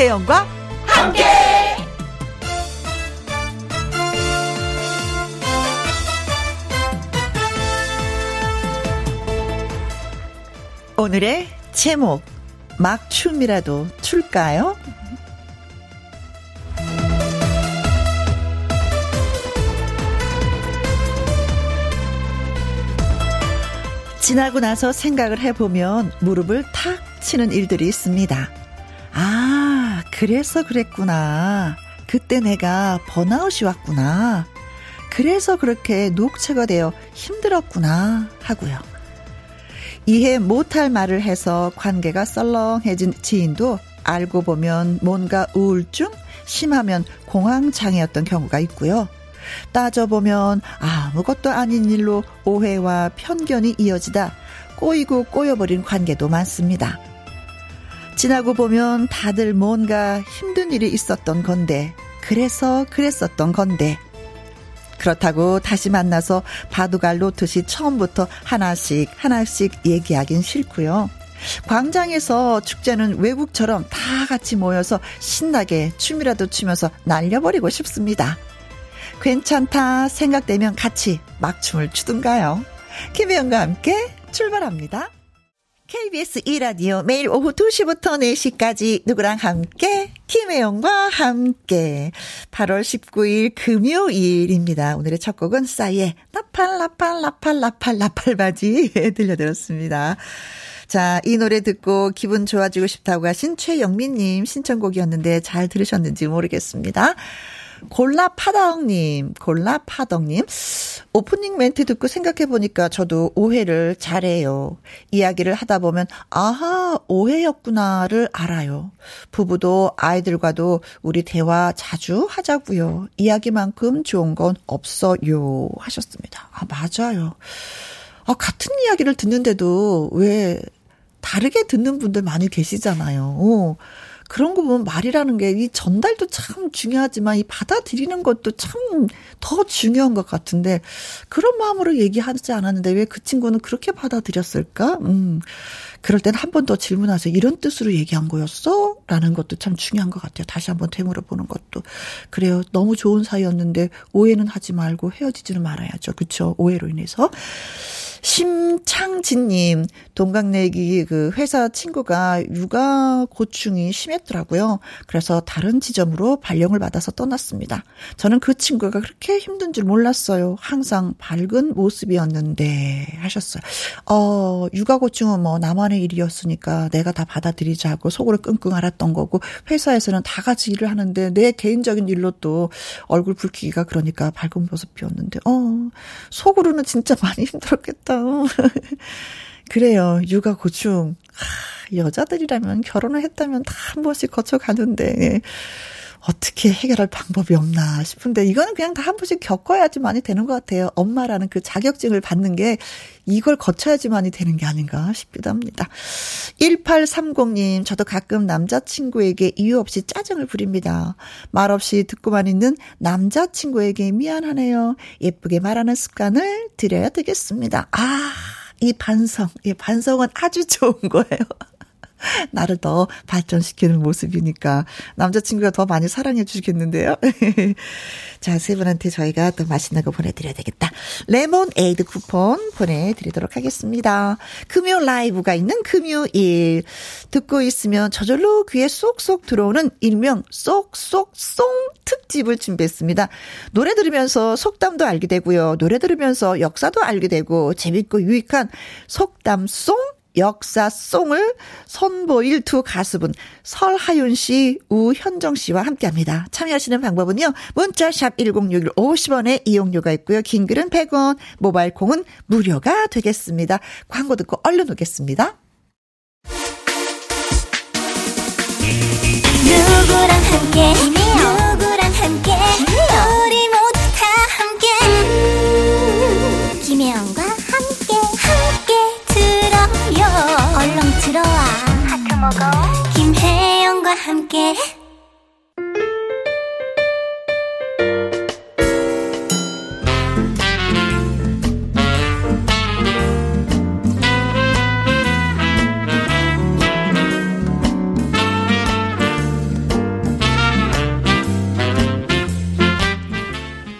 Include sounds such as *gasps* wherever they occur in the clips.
김혜영과 함께. 오늘의 제목 막춤이라도 출까요? 지나고 나서 생각을 해보면 무릎을 탁 치는 일들이 있습니다. 아, 그래서 그랬구나. 그때 내가 번아웃이 왔구나. 그래서 그렇게 녹체가 되어 힘들었구나 하고요. 이해 못할 말을 해서 관계가 썰렁해진 지인도 알고 보면 뭔가 우울증, 심하면 공황장애였던 경우가 있고요. 따져보면 아무것도 아닌 일로 오해와 편견이 이어지다 꼬이고 꼬여버린 관계도 많습니다. 지나고 보면 다들 뭔가 힘든 일이 있었던 건데, 그래서 그랬었던 건데, 그렇다고 다시 만나서 바둑알 놓듯이 처음부터 하나씩 하나씩 얘기하긴 싫고요. 광장에서 축제는 외국처럼 다 같이 모여서 신나게 춤이라도 추면서 날려버리고 싶습니다. 괜찮다 생각되면 같이 막춤을 추든가요. 김혜영과 함께 출발합니다. KBS 2라디오 매일 오후 2시부터 4시까지 누구랑 함께 김혜영과 함께 8월 19일 금요일입니다. 오늘의 첫 곡은 싸이의 나팔 나팔 나팔 나팔 나팔 바지 *laughs* 들려드렸습니다. 자, 이 노래 듣고 기분 좋아지고 싶다고 하신 최영민님 신청곡이었는데 잘 들으셨는지 모르겠습니다. 골라파덕님, 골라파덕님. 오프닝 멘트 듣고 생각해보니까 저도 오해를 잘해요. 이야기를 하다 보면, 아하, 오해였구나를 알아요. 부부도 아이들과도 우리 대화 자주 하자고요. 이야기만큼 좋은 건 없어요. 하셨습니다. 아, 맞아요. 아, 같은 이야기를 듣는데도 왜 다르게 듣는 분들 많이 계시잖아요. 어. 그런 거 보면 말이라는 게 이 전달도 참 중요하지만 이 받아들이는 것도 참 더 중요한 것 같은데 그런 마음으로 얘기하지 않았는데 왜 그 친구는 그렇게 받아들였을까? 음. 그럴 땐 한 번 더 질문하세요. 이런 뜻으로 얘기한 거였어? 라는 것도 참 중요한 것 같아요. 다시 한번 되물어 보는 것도. 그래요. 너무 좋은 사이였는데 오해는 하지 말고 헤어지지는 말아야죠. 그쵸? 오해로 인해서. 심창진님, 동갑내기 그 회사 친구가 육아 고충이 심했더라고요. 그래서 다른 지점으로 발령을 받아서 떠났습니다. 저는 그 친구가 그렇게 힘든 줄 몰랐어요. 항상 밝은 모습이었는데 하셨어요. 어, 육아 고충은 뭐 나만 의 일이었으니까 내가 다 받아들이자 고 속으로 끙끙 앓았던 거고 회사에서는 다 같이 일을 하는데 내 개인적인 일로 또 얼굴 붉히기가 그러니까 밝은 모습이었는데 어, 속으로는 진짜 많이 힘들었겠다. 맞다. *laughs* 그래요. 육아 고충. 하, 여자들이라면 결혼을 했다면 다 한 번씩 거쳐가는데. 예. 어떻게 해결할 방법이 없나 싶은데 이거는 그냥 다 한 번씩 겪어야지만이 되는 것 같아요. 엄마라는 그 자격증을 받는 게 이걸 거쳐야지만이 되는 게 아닌가 싶기도 합니다. 1830님, 저도 가끔 남자친구에게 이유 없이 짜증을 부립니다. 말 없이 듣고만 있는 남자친구에게 미안하네요. 예쁘게 말하는 습관을 들여야 되겠습니다. 아, 이 반성, 이 반성은 아주 좋은 거예요. *laughs* 나를 더 발전시키는 모습이니까 남자친구가 더 많이 사랑해 주시겠는데요. *laughs* 자, 세 분한테 저희가 또 맛있는 거 보내드려야 되겠다. 레몬 에이드 쿠폰 보내드리도록 하겠습니다. 금요 라이브가 있는 금요일. 듣고 있으면 저절로 귀에 쏙쏙 들어오는 일명 쏙쏙송 특집을 준비했습니다. 노래 들으면서 속담도 알게 되고요. 노래 들으면서 역사도 알게 되고 재밌고 유익한 속담송 역사송을 선보일 두 가수분 설하윤 씨, 우현정 씨와 함께합니다. 참여하시는 방법은요. 문자샵 1061 50원에 이용료가 있고요. 긴 글은 100원, 모바일 콩은 무료가 되겠습니다. 광고 듣고 얼른 오겠습니다. 누구랑 함께 김혜영과 함께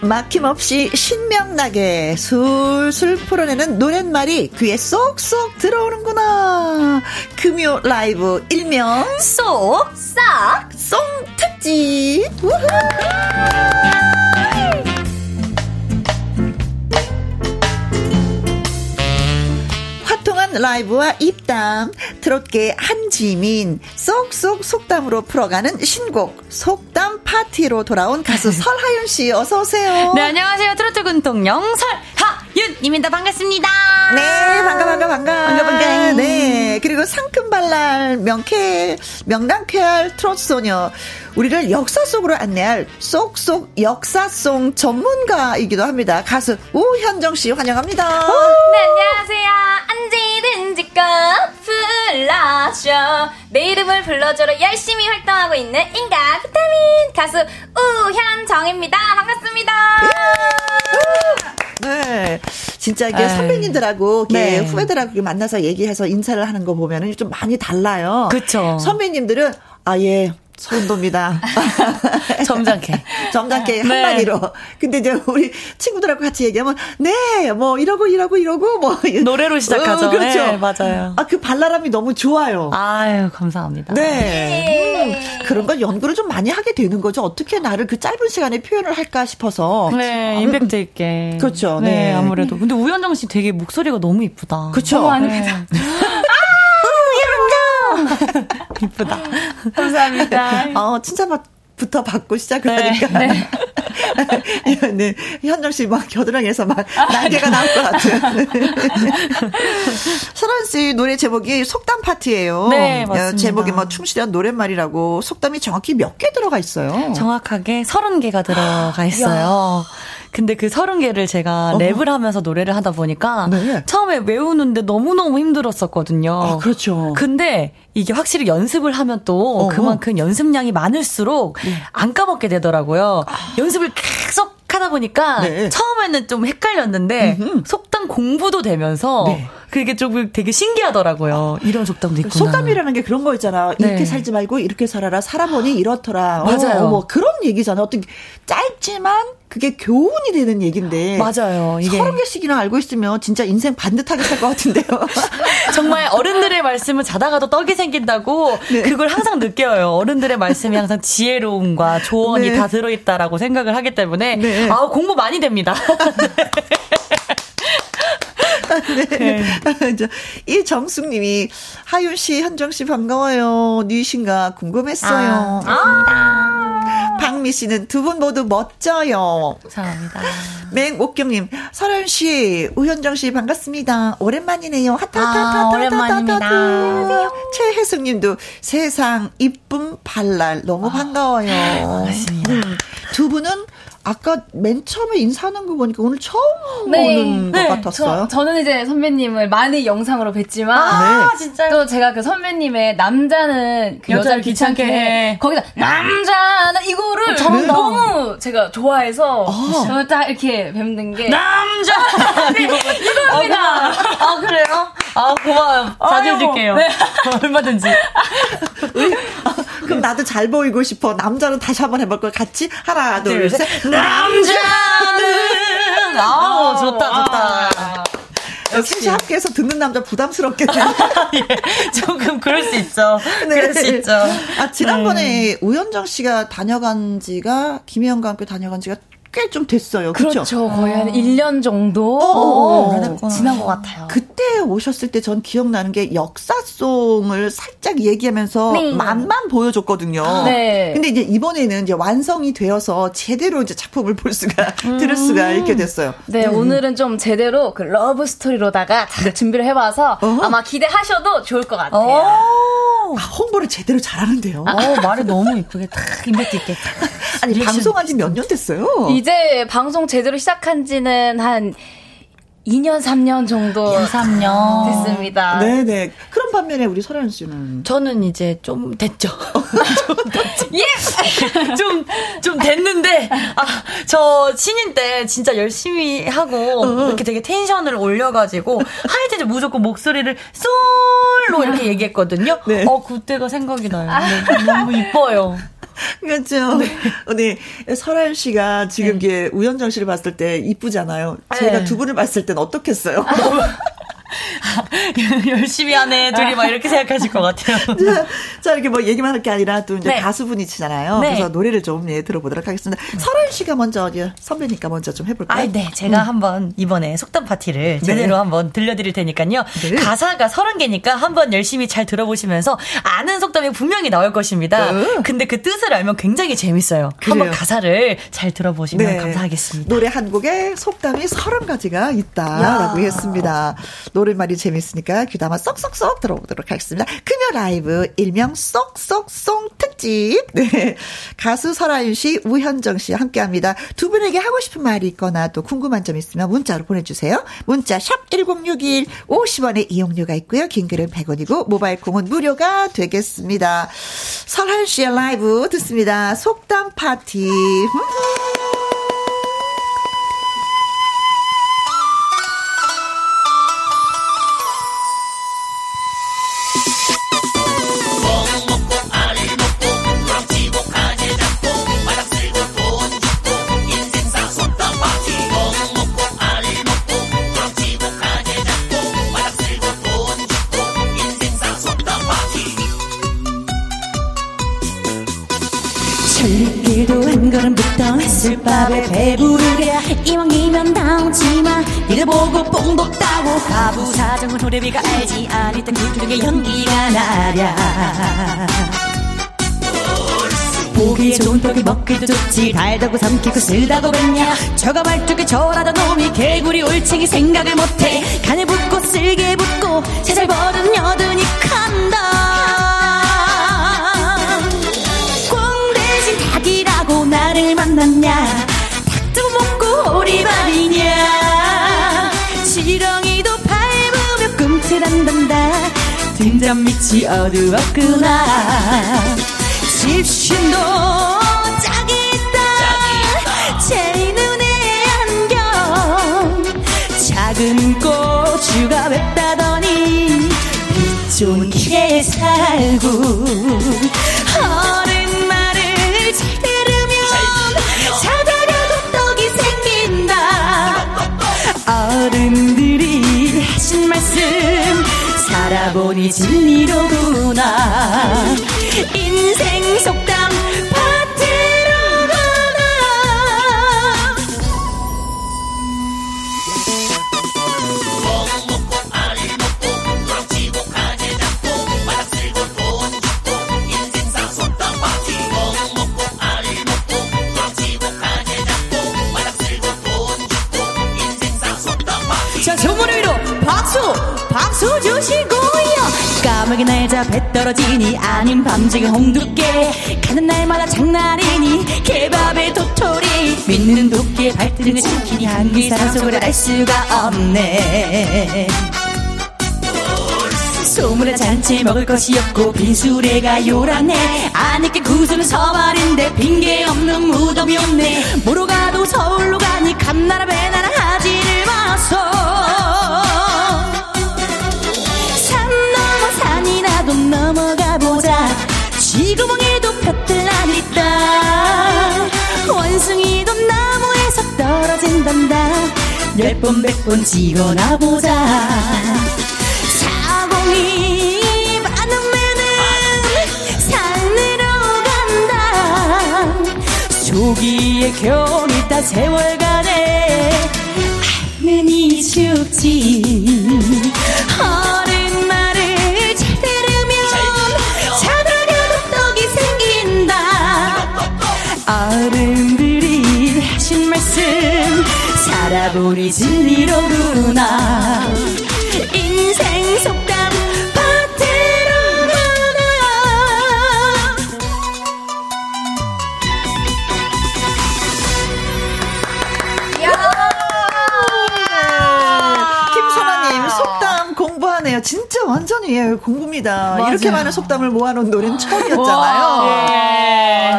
막힘없이 신명나게 술술 풀어내는 노랫말이 귀에 쏙쏙 들어오는구나. 금요 라이브 일명 쏙 싹 송 특집. 우후. 라이브와 입담, 트롯계 한지민, 쏙쏙 속담으로 풀어가는 신곡, 속담 파티로 돌아온 가수 *laughs* 설하윤 씨, 어서오세요. 네, 안녕하세요. 트로트 군통 영설 하윤입니다. 반갑습니다. 네, 반가, 반가, 반가. 반가, 반가. 네. 그리고 상큼발랄, 명쾌, 명랑쾌할 트로트 소녀. 우리를 역사 속으로 안내할 쏙쏙 역사송 전문가이기도 합니다. 가수 우현정 씨 환영합니다. 네, 안녕하세요. 꼭 불러줘. 내 이름을 불러줘로 열심히 활동하고 있는 인간 비타민 가수 우현정입니다. 반갑습니다. 네. 진짜 이게 선배님들하고 네. 후배들하고 만나서 얘기해서 인사를 하는 거 보면은 좀 많이 달라요. 그렇죠. 선배님들은 아예 소름 돋니다. *laughs* 점잖게. 점잖게 네. 한마디로. 근데 이제 우리 친구들하고 같이 얘기하면, 네, 뭐, 이러고, 이러고, 이러고, 뭐. 노래로 시작하죠. 어, 그렇죠. 네, 맞아요. 아, 그 발랄함이 너무 좋아요. 아유, 감사합니다. 네. 음, 그런 걸 연구를 좀 많이 하게 되는 거죠. 어떻게 나를 그 짧은 시간에 표현을 할까 싶어서. 네, 임팩트 있게. 그렇죠. 네, 네. 아무래도. 근데 우현정 씨 되게 목소리가 너무 이쁘다. 그렇죠. 너무 아닙니다. 네. *laughs* 이쁘다. 감사합니다. *laughs* 어, 칭찬받 부터 받고 시작을 네, 하니까. 네. *laughs* 네. 현정 씨 막 겨드랑이에서 막 날개가 나올 것 같은. *laughs* 설원 씨 노래 제목이 속담 파티예요. 네, 맞습니다. 제목이 뭐 충실한 노랫말이라고 속담이 정확히 몇 개 들어가 있어요? 정확하게 30개가 들어가 있어요. 근데 그 서른 개를 제가 어. 랩을 하면서 노래를 하다 보니까 네. 처음에 외우는데 너무너무 힘들었었거든요. 아, 그렇죠. 근데 이게 확실히 연습을 하면 또. 그만큼 연습량이 많을수록 네. 안 까먹게 되더라고요. 아. 연습을 계속 하다 보니까 네. 처음에는 좀 헷갈렸는데 음흠. 속 담 공부도 되면서 네. 그게 좀 되게 신기하더라고요. 이런 속담도 있구나. 속담이라는 게 그런 거 있잖아. 네. 이렇게 살지 말고 이렇게 살아라. 살아보니 이렇더라. 맞아요. 어, 뭐 그런 얘기잖아. 어떤 짧지만 그게 교훈이 되는 얘기인데. 맞아요. 이게. 서른 개씩이나 알고 있으면 진짜 인생 반듯하게 살 것 같은데요. *laughs* 정말 어른들의 말씀은 자다가도 떡이 생긴다고 네. 그걸 항상 느껴요. 어른들의 말씀이 항상 지혜로움과 조언이 네. 다 들어있다라고 생각을 하기 때문에 네. 아 공부 많이 됩니다. *laughs* 네. 네. *laughs* 이 정숙님이 하윤 씨, 현정 씨 반가워요. 니신가 궁금했어요. 아, 박미 씨는 두 분 모두 멋져요. 감사합니다. 맹옥경님, 설현 씨, 우현정 씨 반갑습니다. 오랜만이네요. 하타타타타. 아, 오랜만입니다. 최혜숙님도 세상 이쁨 발랄 너무 아, 반가워요. 반갑습니다. 음, 두 분은 아까 맨 처음에 인사하는 거 보니까 오늘 처음 네. 오는 네. 것 같았어요. 저, 는 이제 선배님을 많이 영상으로 뵀지만 아, 네. 진짜 또 제가 그 선배님의 남자는 그 여자를 귀찮게 해. 거기다 남자는 이거를 어, 너무 제가 좋아해서 아. 저는 딱 이렇게 뵙는 게 남자 *laughs* 네, 이거입니다. 아, 아? 아 고마워요. 자주 해줄게요. 네. *laughs* 얼마든지. 그럼 나도 잘 보이고 싶어. 남자는 다시 한번 해볼 걸 같이 하나 둘 셋. 남자는 아우 좋다 좋다. 역시 학교에서 듣는 남자 부담스럽겠네요. *laughs* 예, 조금 그럴 수 있죠. 네. 그럴 수 있죠. 아, 지난번에 네. 우현정 씨가 다녀간 지가, 김혜영과 함께 다녀간 지가 꽤 좀 됐어요. 그렇죠? 그렇죠. 거의 한 1년 정도 어, 어, 어. 지난 것 같아요. 그때 오셨을 때 전 기억나는 게 역사송을 살짝 얘기하면서 네. 맛만 보여줬거든요. 네. 근데 이제 이번에는 이제 완성이 되어서 제대로 이제 작품을 볼 수가 음. 들을 수가 이렇게 됐어요. 네, 음. 오늘은 좀 제대로 그 러브 스토리로다가 네. 준비를 해봐서 어허. 아마 기대하셔도 좋을 것 같아요. 아, 홍보를 제대로 잘하는데요. 어, 말을 너무 이쁘게 탁 임팩트 있게. *laughs* 아니 방송한 지 몇 년 됐어요? 이제 방송 제대로 시작한 지는 한 2년, 3년 정도 2, 3년 됐습니다. 네네. 그런 반면에 우리 설현 씨는 저는 이제 *laughs* 좀 됐죠. 예. 좀, 좀 됐는데, 아, 저 신인 때 진짜 열심히 하고, 어. 이렇게 되게 텐션을 올려가지고, 할때 무조건 목소리를 솔로 이렇게 얘기했거든요. 네. 어, 그때가 생각이 나요. 네, 너무 이뻐요. *laughs* 그렇죠. 네. 네. 설아연 씨가 지금 네. 이게 우연정 씨를 봤을 때 이쁘잖아요. 제가 네. 두 분을 봤을 땐 어떻겠어요? *laughs* *laughs* 열심히 하네 둘이 막 이렇게 생각하실 것 같아요. 자, *laughs* 자, 이렇게 뭐 얘기만 할 게 아니라 또 이제 네. 가수분이시잖아요. 네. 그래서 노래를 좀 예, 들어보도록 하겠습니다. 설아연 씨가 먼저 예, 선배니까 먼저 좀 해볼까요? 아, 네, 제가 음. 한번 이번에 속담 파티를 네. 제대로 네. 한번 들려드릴 테니까요. 네. 가사가 서른 개니까 한번 열심히 잘 들어보시면서 아는 속담이 분명히 나올 것입니다. 음. 근데 그 뜻을 알면 굉장히 재밌어요. 그래요. 한번 가사를 잘 들어보시면 네. 감사하겠습니다. 노래 한 곡에 속담이 서른 가지가 있다라고 야. 했습니다. 노랫말이 재밌으니까 귀담아 쏙쏙쏙 들어보도록 하겠습니다. 금요 라이브 일명 쏙쏙송 특집. 네. 가수 설아윤 씨, 우현정 씨 함께 합니다. 두 분에게 하고 싶은 말이 있거나 또 궁금한 점 있으면 문자로 보내주세요. 문자 샵 1061, 50원의 이용료가 있고요. 긴 글은 100원이고 모바일 콩은 무료가 되겠습니다. 설아윤 씨의 라이브 듣습니다. 속담 파티. 술밥에 배부르게 이왕이면 나오지마. 이를 보고 뽕도 따고 가부 사정은 호래비가 알지 아닐 땐 굴뚝에 연기가 나랴. 보기에 좋은 떡이 먹기도 좋지 달다고 삼키고 쓰다고 뱉냐. 저가 말뚝에 절하다 놈이 개구리 올챙이 생각을 못해. 간에 붙고 쓸개 붙고 세살 버릇 여든이 간다. 나 를 만났냐? 닭도 먹고 오리발이냐? 지렁이도 밟으며 꿈틀한단다. 등잔 밑이 어두웠구나. 집신도 짝이 있다. 제 눈에 안경. 작은 고추가 맵다더니 빛 좋게 살고 어른 어른들이 하신 말씀 살아보니 진리로구나. 인생 속담 박수 주시고요. 까마귀 날자 배 떨어지니 아닌 밤중에 홍두깨. 가는 날마다 장난이니 개밥에 도토리. 믿는 도끼에 발등을 지키니 한귀 산속을 알 수가 없네. 소문에 잔치 먹을 것이 없고 빈수레가 요란해. 아니께 구슬은 서말인데 핑계 없는 무덤이 없네. 뭐로 가도 서울로 가니 감나라 배나라 하지를 마소 떨어진단다. 열 번 백 번 찍어나 보자. 사공이 많으면은 산으로 간다. 조기에 겨울 있다 세월간에. 하늘이 죽지 살아보니 진리로구나. 인생 속 공부하네요. 진짜 완전히 예, 공부입니다. 맞아요. 이렇게 많은 속담을 모아놓은 노래는 처음이었잖아요.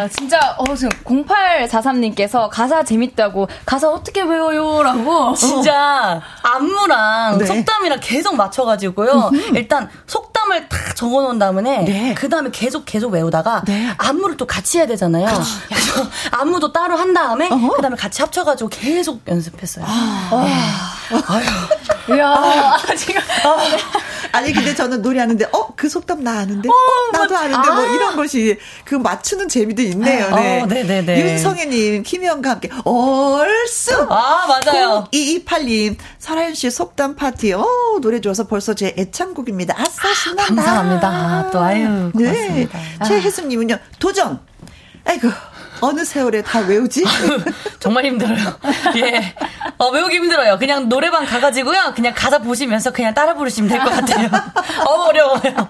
예. 진짜 어 지금 0843님께서 가사 재밌다고 가사 어떻게 외워요라고 진짜 안무랑 네. 속담이랑 계속 맞춰가지고요. 일단 속 속담을 다 적어놓은 다음에 네. 그 다음에 계속 계속 외우다가 네. 안무를 또 같이 해야 되잖아요. 그래서 *laughs* 안무도 따로 한 다음에 그 다음에 같이 합쳐가지고 계속 연습했어요. 아, 네. 아유, 야, 아, 지금 아, 아니 근데 저는 노래하는데 어 그 속담 나 아는데 어, 어 나도 아는데 뭐 아. 뭐 이런 것이 그 맞추는 재미도 있네요. 네. 어, 네네네. 윤성애님, 김희영과 함께 얼쑤. 아 맞아요. 2228님, 설아윤 씨 속담 파티. 어 노래 좋아서 벌써 제 애창곡입니다. 아싸 신난다. 감사합니다. 또 아유 네. 고맙습니다. 네. 최혜숙님은요 도전. 아이고 어느 세월에 다 외우지? *laughs* 정말 힘들어요. 예. 어, 외우기 힘들어요. 그냥 노래방 가가지고요. 그냥 가사 보시면서 그냥 따라 부르시면 될 것 같아요. *laughs* 어, 어려워요.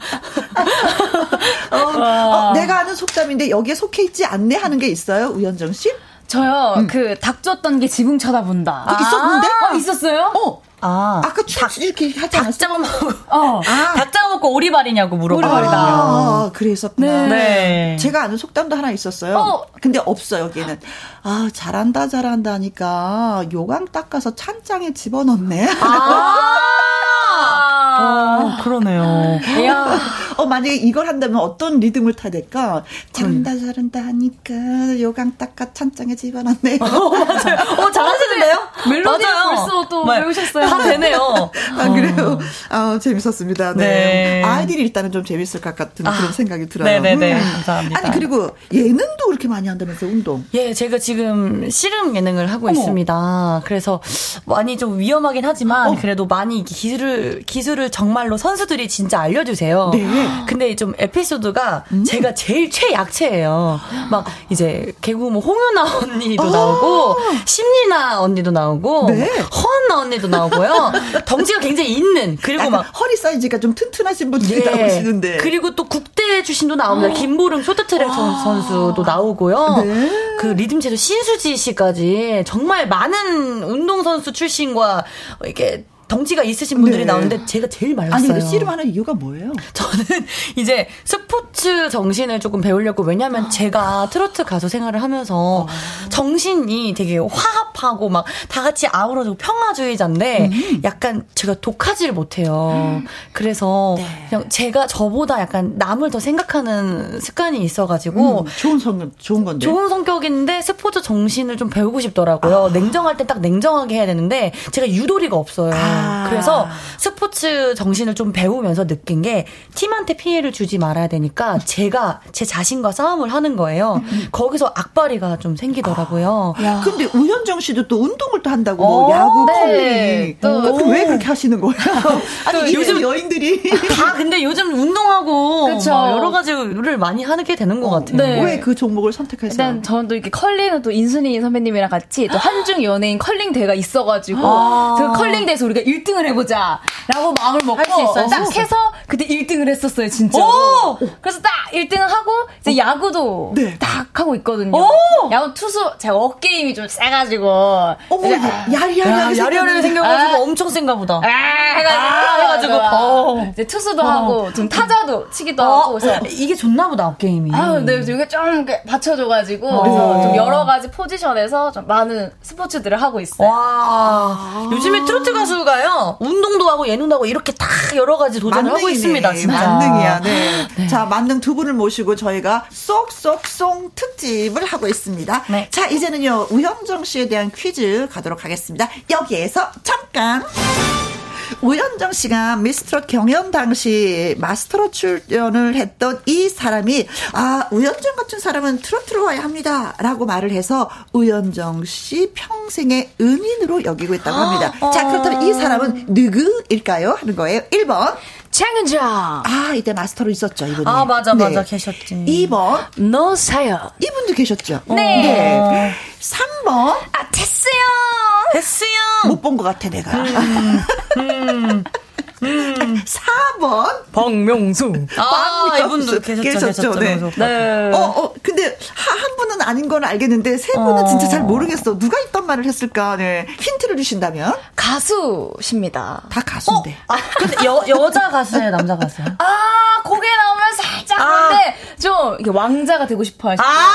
어, 어, 내가 아는 속담인데 여기에 속해 있지 않네 하는 게 있어요, 우현정 씨? 저요, 음. 그, 닭 줬던 게 지붕 쳐다본다. 아, 있었는데? 어, 있었어요? 어. 아, 아까 닭 이렇게 하지 않았어? 닭 잡아먹고, 어. 아. 닭 잡아먹고 오리발이냐고 물어봐요. 오리발이다. 아, 그랬었구나. 네. 네. 제가 아는 속담도 하나 있었어요. 어. 근데 없어, 여기는. 아, 잘한다, 잘한다 하니까 요강 닦아서 찬장에 집어넣네. 아. *laughs* 어, 그러네요. 야. 어, 만약에 이걸 한다면 어떤 리듬을 타야 될까? 잘한다, 잘한다 하니까 요강 닦아 찬장에 집어넣네. 어, 맞아요. 어, 잘하시는데요? 멜로디 벌써 또 네. 배우셨어요. 다 되네요. 아, 그래요? 아, 재밌었습니다. 네. 네. 아이들이 일단은 좀 재밌을 것 같은 아, 그런 생각이 들어요. 네네네. 음. 감사합니다. 아니, 그리고 예능도 그렇게 많이 한다면서요, 운동? 예, 제가 지금 씨름 예능을 하고 어머. 있습니다. 그래서 많이 좀 위험하긴 하지만 어. 그래도 많이 기술을, 기술을 정말로 선수들이 진짜 알려주세요. 네. 근데 좀 에피소드가 음. 제가 제일 최약체예요. 막 이제 개구 뭐 홍윤아 언니도 나오고 심리나 언니도 나오고 네. 허한나 언니도 나오고요. *laughs* 덩치가 굉장히 있는 그리고 막 허리 사이즈가 좀 튼튼하신 분들이 예. 나오시는데 그리고 또 국대 출신도 나옵니다. 김보름 쇼트트랙 아. 선수도 나오고요. 네. 그 리듬 체조 신수지 씨까지 정말 많은 운동 선수 출신과 이렇게 덩치가 있으신 분들이 네. 나오는데 제가 제일 말랐어요. 아니, 씨름 하는 이유가 뭐예요? 저는 *laughs* 이제 스포츠 정신을 조금 배우려고 왜냐하면 제가 트로트 가수 생활을 하면서 아. 정신이 되게 화합하고 막 다 같이 아우러지고 평화주의자인데 음. 약간 제가 독하지를 못해요. 음. 그래서 네. 그냥 제가 저보다 약간 남을 더 생각하는 습관이 있어가지고 음, 좋은 성격 좋은 건데 좋은 성격인데 스포츠 정신을 좀 배우고 싶더라고요. 아. 냉정할 때 딱 냉정하게 해야 되는데 제가 유도리가 없어요. 아. 그래서 스포츠 정신을 좀 배우면서 느낀 게 팀한테 피해를 주지 말아야 되니까 제가 제 자신과 싸움을 하는 거예요. 거기서 악바리가 좀 생기더라고요. 아, 근데 우현정 씨도 또 운동을 또 한다고 뭐 어, 야구, 네. 컬링. 또 왜 그렇게 하시는 거예요? *laughs* *laughs* 아니 요즘 여인들이 *laughs* 다 근데 요즘 운동하고 여러 가지를 많이 하게 되는 것 어, 같아요. 네. 왜 그 종목을 선택했어요? 일단 저는 또 이렇게 컬링은 또 인순이 선배님이랑 같이 또 *gasps* 한중 연예인 컬링 대회가 있어가지고 아~ 그 컬링 대회에서 우리가 1등을 해보자. 라고 마음을 먹고. 딱 해서 그때 1등을 했었어요, 진짜로. 오! 그래서 딱 1등을 하고, 이제 어? 야구도 네. 딱 하고 있거든요. 오! 야구 투수, 제가 어게임이 좀 세가지고. 어머, 야리야리 야리야리 생겨가지고 아. 엄청 센가 보다. 아, 해가지고. 아, 해가지고. 어. 이제 투수도 어. 하고, 좀 타자도 치기도 어. 하고. 그래서 이게 좋나 보다, 어게임이. 아, 네, 이게 좀 받쳐줘가지고. 어. 그래서 좀 여러 가지 포지션에서 좀 많은 스포츠들을 하고 있어요. 와. 요즘에 트로트 가수가 요, 운동도 하고 예능도 하고 이렇게 다 여러 가지 도전을 만능이네. 하고 있습니다. 진짜. 만능이야. 네. 네. 자, 만능 두 분을 모시고 저희가 쏙쏙송 특집을 하고 있습니다. 네. 자, 이제는요. 우현정 씨에 대한 퀴즈 가도록 하겠습니다. 여기에서 잠깐 우현정 씨가 미스트롯 경연 당시 마스터로 출연을 했던 이 사람이 아 우현정 같은 사람은 트로트로 와야 합니다라고 말을 해서 우현정 씨 평생의 은인으로 여기고 있다고 합니다. 어. 자 그렇다면 이 사람은 누구일까요? 하는 거예요. 1번 장은정. 아, 이때 마스터로 있었죠, 이분이. 아, 맞아, 네. 맞아, 계셨지. 2번. 노사연. 이분도 계셨죠. 네. 네. 3번. 아, 됐어요. 됐어요. 못 본 것 같아, 내가. 음, 음. *laughs* 음. *laughs* 4번. 박명수. 아, 이분도 계셨죠. 계셨죠. 네. 네. 어, 어, 근데 한 분은 아닌 건 알겠는데 세 분은 어. 진짜 잘 모르겠어. 누가 있던 말을 했을까? 네. 힌트를 주신다면? 가수십니다. 다 가수인데. 어, 아, 근데 여, 여자 가수예요, 남자 가수요? *laughs* 아, 고개 나오면 살짝 아. 근데 좀 이게 왕자가 되고 싶어 하시죠. 아!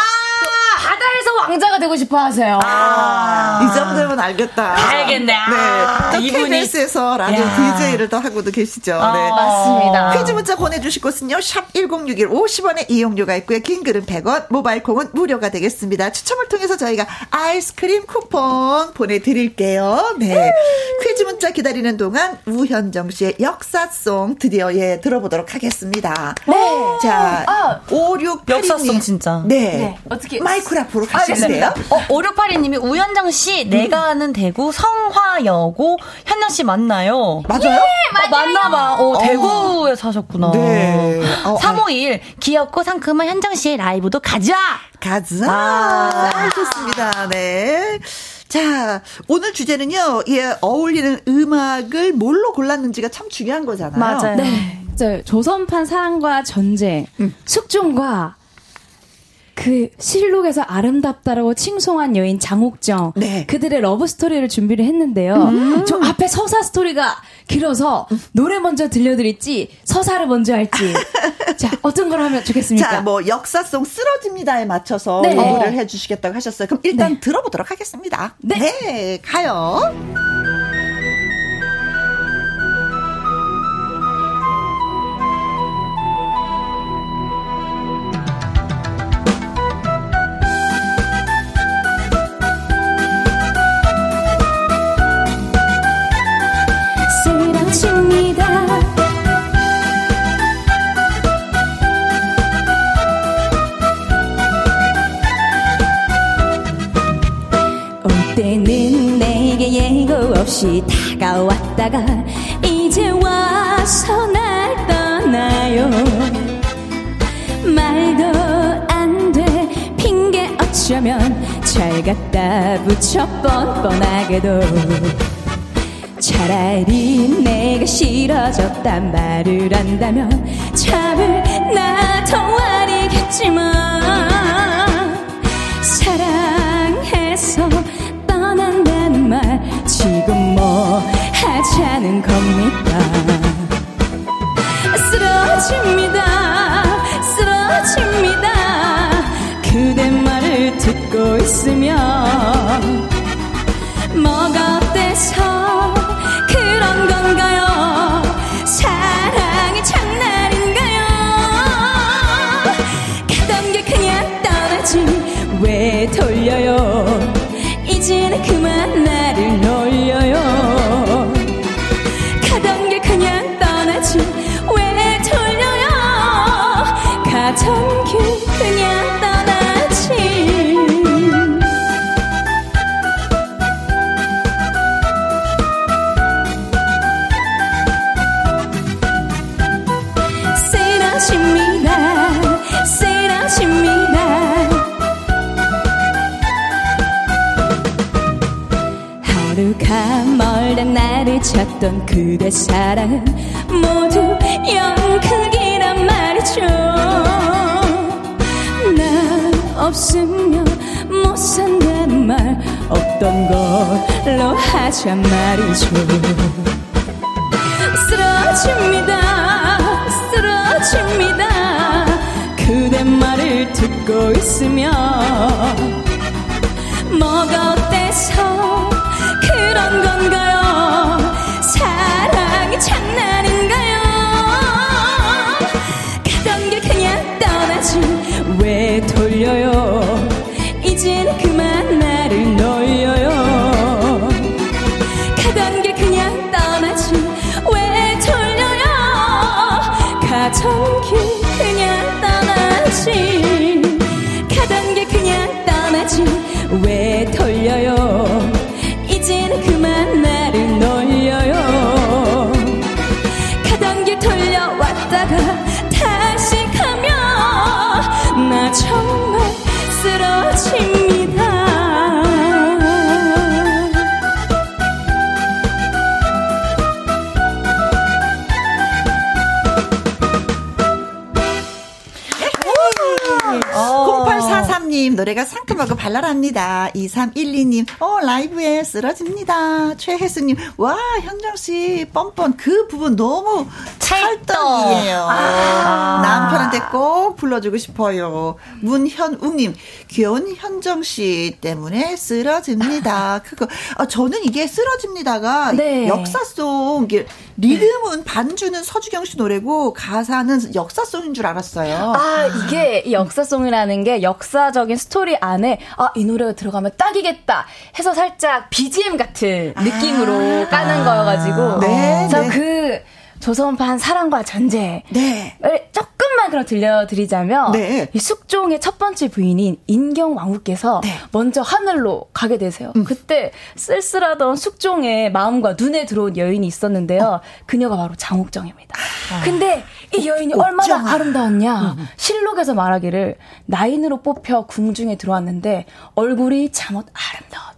바다에서 왕자가 되고 싶어 하세요. 아, 이 정도면 알겠다. 알겠네. 아, 네. 또 KBS에서 라디오 DJ를 또 하고도 계시죠. 아, 네. 맞습니다. 퀴즈 문자 보내주실 곳은요. 샵 1061 50원의 이용료가 있고요. 긴 글은 100원, 모바일 콩은 무료가 되겠습니다. 추첨을 통해서 저희가 아이스크림 쿠폰 보내드릴게요. 네. 퀴즈 문자 기다리는 동안 우현정 씨의 역사송 드디어 예 들어보도록 하겠습니다. 네. 자, 아, 5682님. 역사송 진짜. 네. 네. 어떻게 마이크 를 앞으로 가시면 돼요. 어, 5682님이 우현정 씨 음. 내가 아는 대구 성화여고 현정 씨 맞나요? 맞아요? 예, 맞아요. 어, 맞나 봐. 어, 어. 대구에 사셨구나. 네. 어, 351 귀엽고 상큼한 현정 씨의 라이브도 가자. 가자. 아, 좋습니다. 네. 자, 오늘 주제는요, 예, 어울리는 음악을 뭘로 골랐는지가 참 중요한 거잖아요. 맞아요. 네. 네. 조선판 사랑과 전쟁, 음. 숙종과 그 실록에서 아름답다라고 칭송한 여인 장옥정 네. 그들의 러브 스토리를 준비를 했는데요. 음. 저 앞에 서사 스토리가 길어서 노래 먼저 들려드릴지 서사를 먼저 할지 *laughs* 자 어떤 걸 하면 좋겠습니까? 자, 뭐 역사송 쓰러집니다에 맞춰서 네. 노래를 해주시겠다고 하셨어요. 그럼 일단 네. 들어보도록 하겠습니다. 네, 네 가요. 없이 다가왔다가 이제 와서 날 떠나요. 말도 안 돼. 핑계 어쩌면 잘 갖다 붙여 뻔뻔하게도. 차라리 내가 싫어졌단 말을 한다면 참을 나도 아니겠지만 사랑해서 떠난다는 말 뭐 하자는 겁니까 쓰러집니다 찾던 그대 사랑은 모두 연극이란 말이죠. 나 없으면 못 산다는 말 없던 걸로 하자 말이죠. 쓰러집니다 쓰러집니다. 그대 말을 듣고 있으면 뭐가 어때서 그런 건가요? 노래가 상큼하고 발랄합니다. 2312님, 어, 라이브에 쓰러집니다. 최혜수님, 와, 현정씨, 뻔뻔, 그 부분 너무 찰떡이에요. 아. 남편한테 꼭 불러주고 싶어요. 문현웅님, 귀여운 현정씨 때문에 쓰러집니다. 그거, 아, 저는 이게 쓰러집니다가 네. 역사송, 리듬은 반주는 서주경 씨 노래고 가사는 역사송인 줄 알았어요. 아, 이게 역사송이라는 게 역사적인 스토리 안에 아, 이 노래가 들어가면 딱이겠다 해서 살짝 BGM 같은 느낌으로 아~ 까는 거여가지고. 네. 그래서 네. 그 조선판 사랑과 전쟁을 네. 조금만 그럼 들려드리자면 네. 이 숙종의 첫 번째 부인인 인경 왕후께서 네. 먼저 하늘로 가게 되세요. 음. 그때 쓸쓸하던 숙종의 마음과 눈에 들어온 여인이 있었는데요. 어. 그녀가 바로 장옥정입니다. 아. 근데 이 여인이 옥, 얼마나 옥정아. 아름다웠냐. 음, 음. 실록에서 말하기를 나인으로 뽑혀 궁중에 들어왔는데 얼굴이 잠옷 아름다웠다.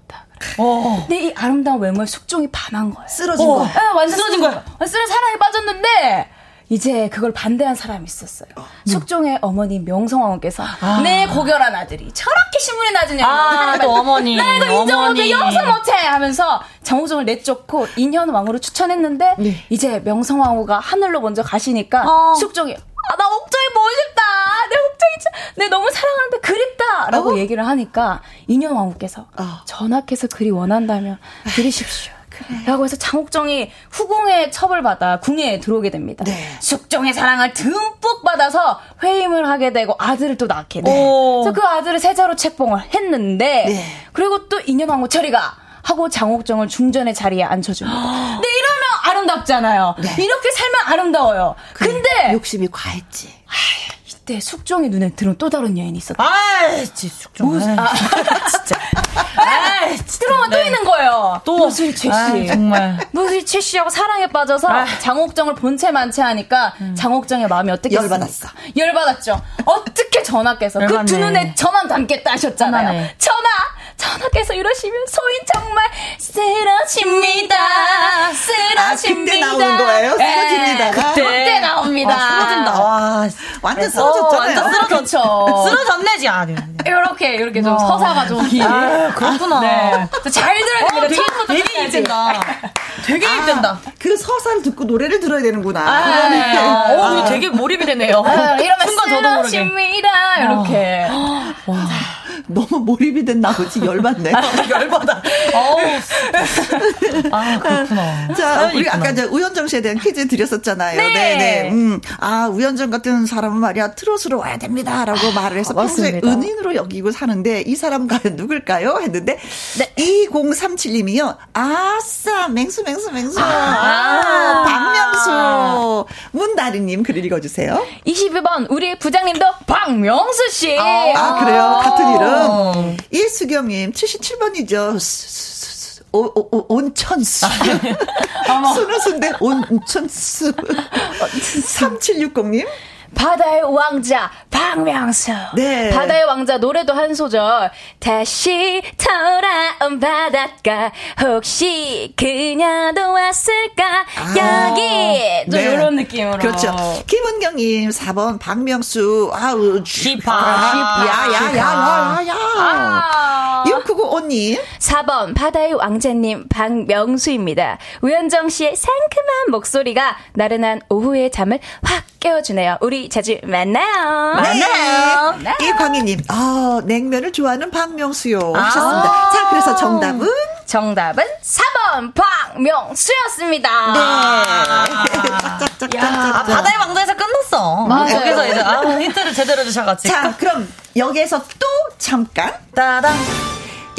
어. 근데 이 아름다운 외모에 숙종이 반한 거예요. 쓰러진 어. 거야. 네, 완전 쓰러진 거야. 쓰러 사랑에 빠졌는데 이제 그걸 반대한 사람이 있었어요. 어. 숙종의 어머니 명성왕후께서 아. 내 고결한 아들이 저렇게 신문에 낮으냐. 아, 또 어머니. 나 이거 인정 못해, 용서 못해 하면서 장호정을 내쫓고 인현 왕후로 추천했는데 네. 이제 명성왕후가 하늘로 먼저 가시니까 어. 숙종이 아, 나 옥정이 보고 싶다. 내 옥정이, 내 너무 사랑하는데 그립다. 라고 어? 얘기를 하니까 인현 왕후께서 어. 전하께서 그리 원한다면 그리십시오. 라고 해서 장옥정이 후궁의 첩을 받아 궁에 들어오게 됩니다. 네. 숙종의 사랑을 듬뿍 받아서 회임을 하게 되고 아들을 또 낳게 돼. 그래서 그 아들을 세자로 책봉을 했는데 네. 그리고 또 인현왕후 처리가 하고 장옥정을 중전의 자리에 앉혀줍니다. 근데 이러면 아름답잖아요. 네. 이렇게 살면 아름다워요. 그래, 근데 욕심이 과했지. 아, 이때 숙종의 눈에 들은 또 다른 여인이 있었다. 아, 숙종. *laughs* 아, 진짜. 아, 들어만 네. 또 있는 거예요. 또 무술 최 씨. 정말. *laughs* 무술 최 씨하고 사랑에 빠져서 아. 장옥정을 본체 만체 하니까 음. 장옥정의 마음이 어떻게 열받았어. 열받았죠. 어떻게 전하께서 그 두 눈에 저만 담겠다 하셨잖아요. 전하네. 전하 전하께서 이러시면 소인 정말 쓰러집니다. 쓰러집니다. 아, 그때 나오는 거예요? 네, 쓰러집니다. 그때, 그때 나옵니다. 아, 쓰러진다. 와, 완전 쓰러졌잖아요. 완전 쓰러졌죠. *laughs* 쓰러졌네 지. 아, 이렇게 이렇게 좀 어. 서사가 좀 길. 아, 그렇구나. 네. 잘 들어야 됩니다. 어, 되게, 되게 입된다. 되게 아, 입된다. 그 서사를 듣고 노래를 들어야 되는구나. 아, 네. 아, 어, 되게 몰입이 되네요. 아, 이러면 순간 저도 모르게. 이렇게. 와. 너무 몰입이 된 나머지 열받네. 열받아. 어우. 아, 그렇구나. 자, 우리 있구나. 아까 저 우현정 씨에 대한 퀴즈 드렸었잖아요. 네. 네, 네. 음. 아, 우현정 같은 사람은 말이야, 트롯으로 와야 됩니다. 라고 아, 말을 해서 평소에 은인으로 여기고 사는데 이 사람 과연 *laughs* 누굴까요? 했는데 네. 2037님이요. 아싸, 맹수, 맹수, 맹수. 아, 아 박명수. 문다리님 글 읽어주세요. 22번, 우리 부장님도 박명수 씨. 아, 아 그래요? 같은 이름. 어. 이수경님 77번이죠. 오, 오, 온천수. *laughs* 수는 순대 온천수. *laughs* 3760님. 바다의 왕자 박명수. 네. 바다의 왕자 노래도 한 소절. 다시 돌아온 바닷가 혹시 그녀도 왔을까 아, 여기 또 네. 이런 느낌으로. 그렇죠. 김은경님 4번 박명수 아우 쥐파 야야야야야. 아. 6995님 4번 바다의 왕자님 박명수입니다. 우현정 씨의 상큼한 목소리가 나른한 오후의 잠을 확 깨워주네요. 우리 자주 만나요. 만나요. 네. 이광희님, 아, 냉면을 좋아하는 박명수요. 아~ 하셨습니다. 자, 그래서 정답은? 정답은 4번 박명수였습니다. 네. *laughs* 야, 아, 바다의 왕자에서 끝났어. 맞아요. 여기서 이제 아, 힌트를 제대로 주셔가지고. 자, 그럼 여기에서 또 잠깐. 따당.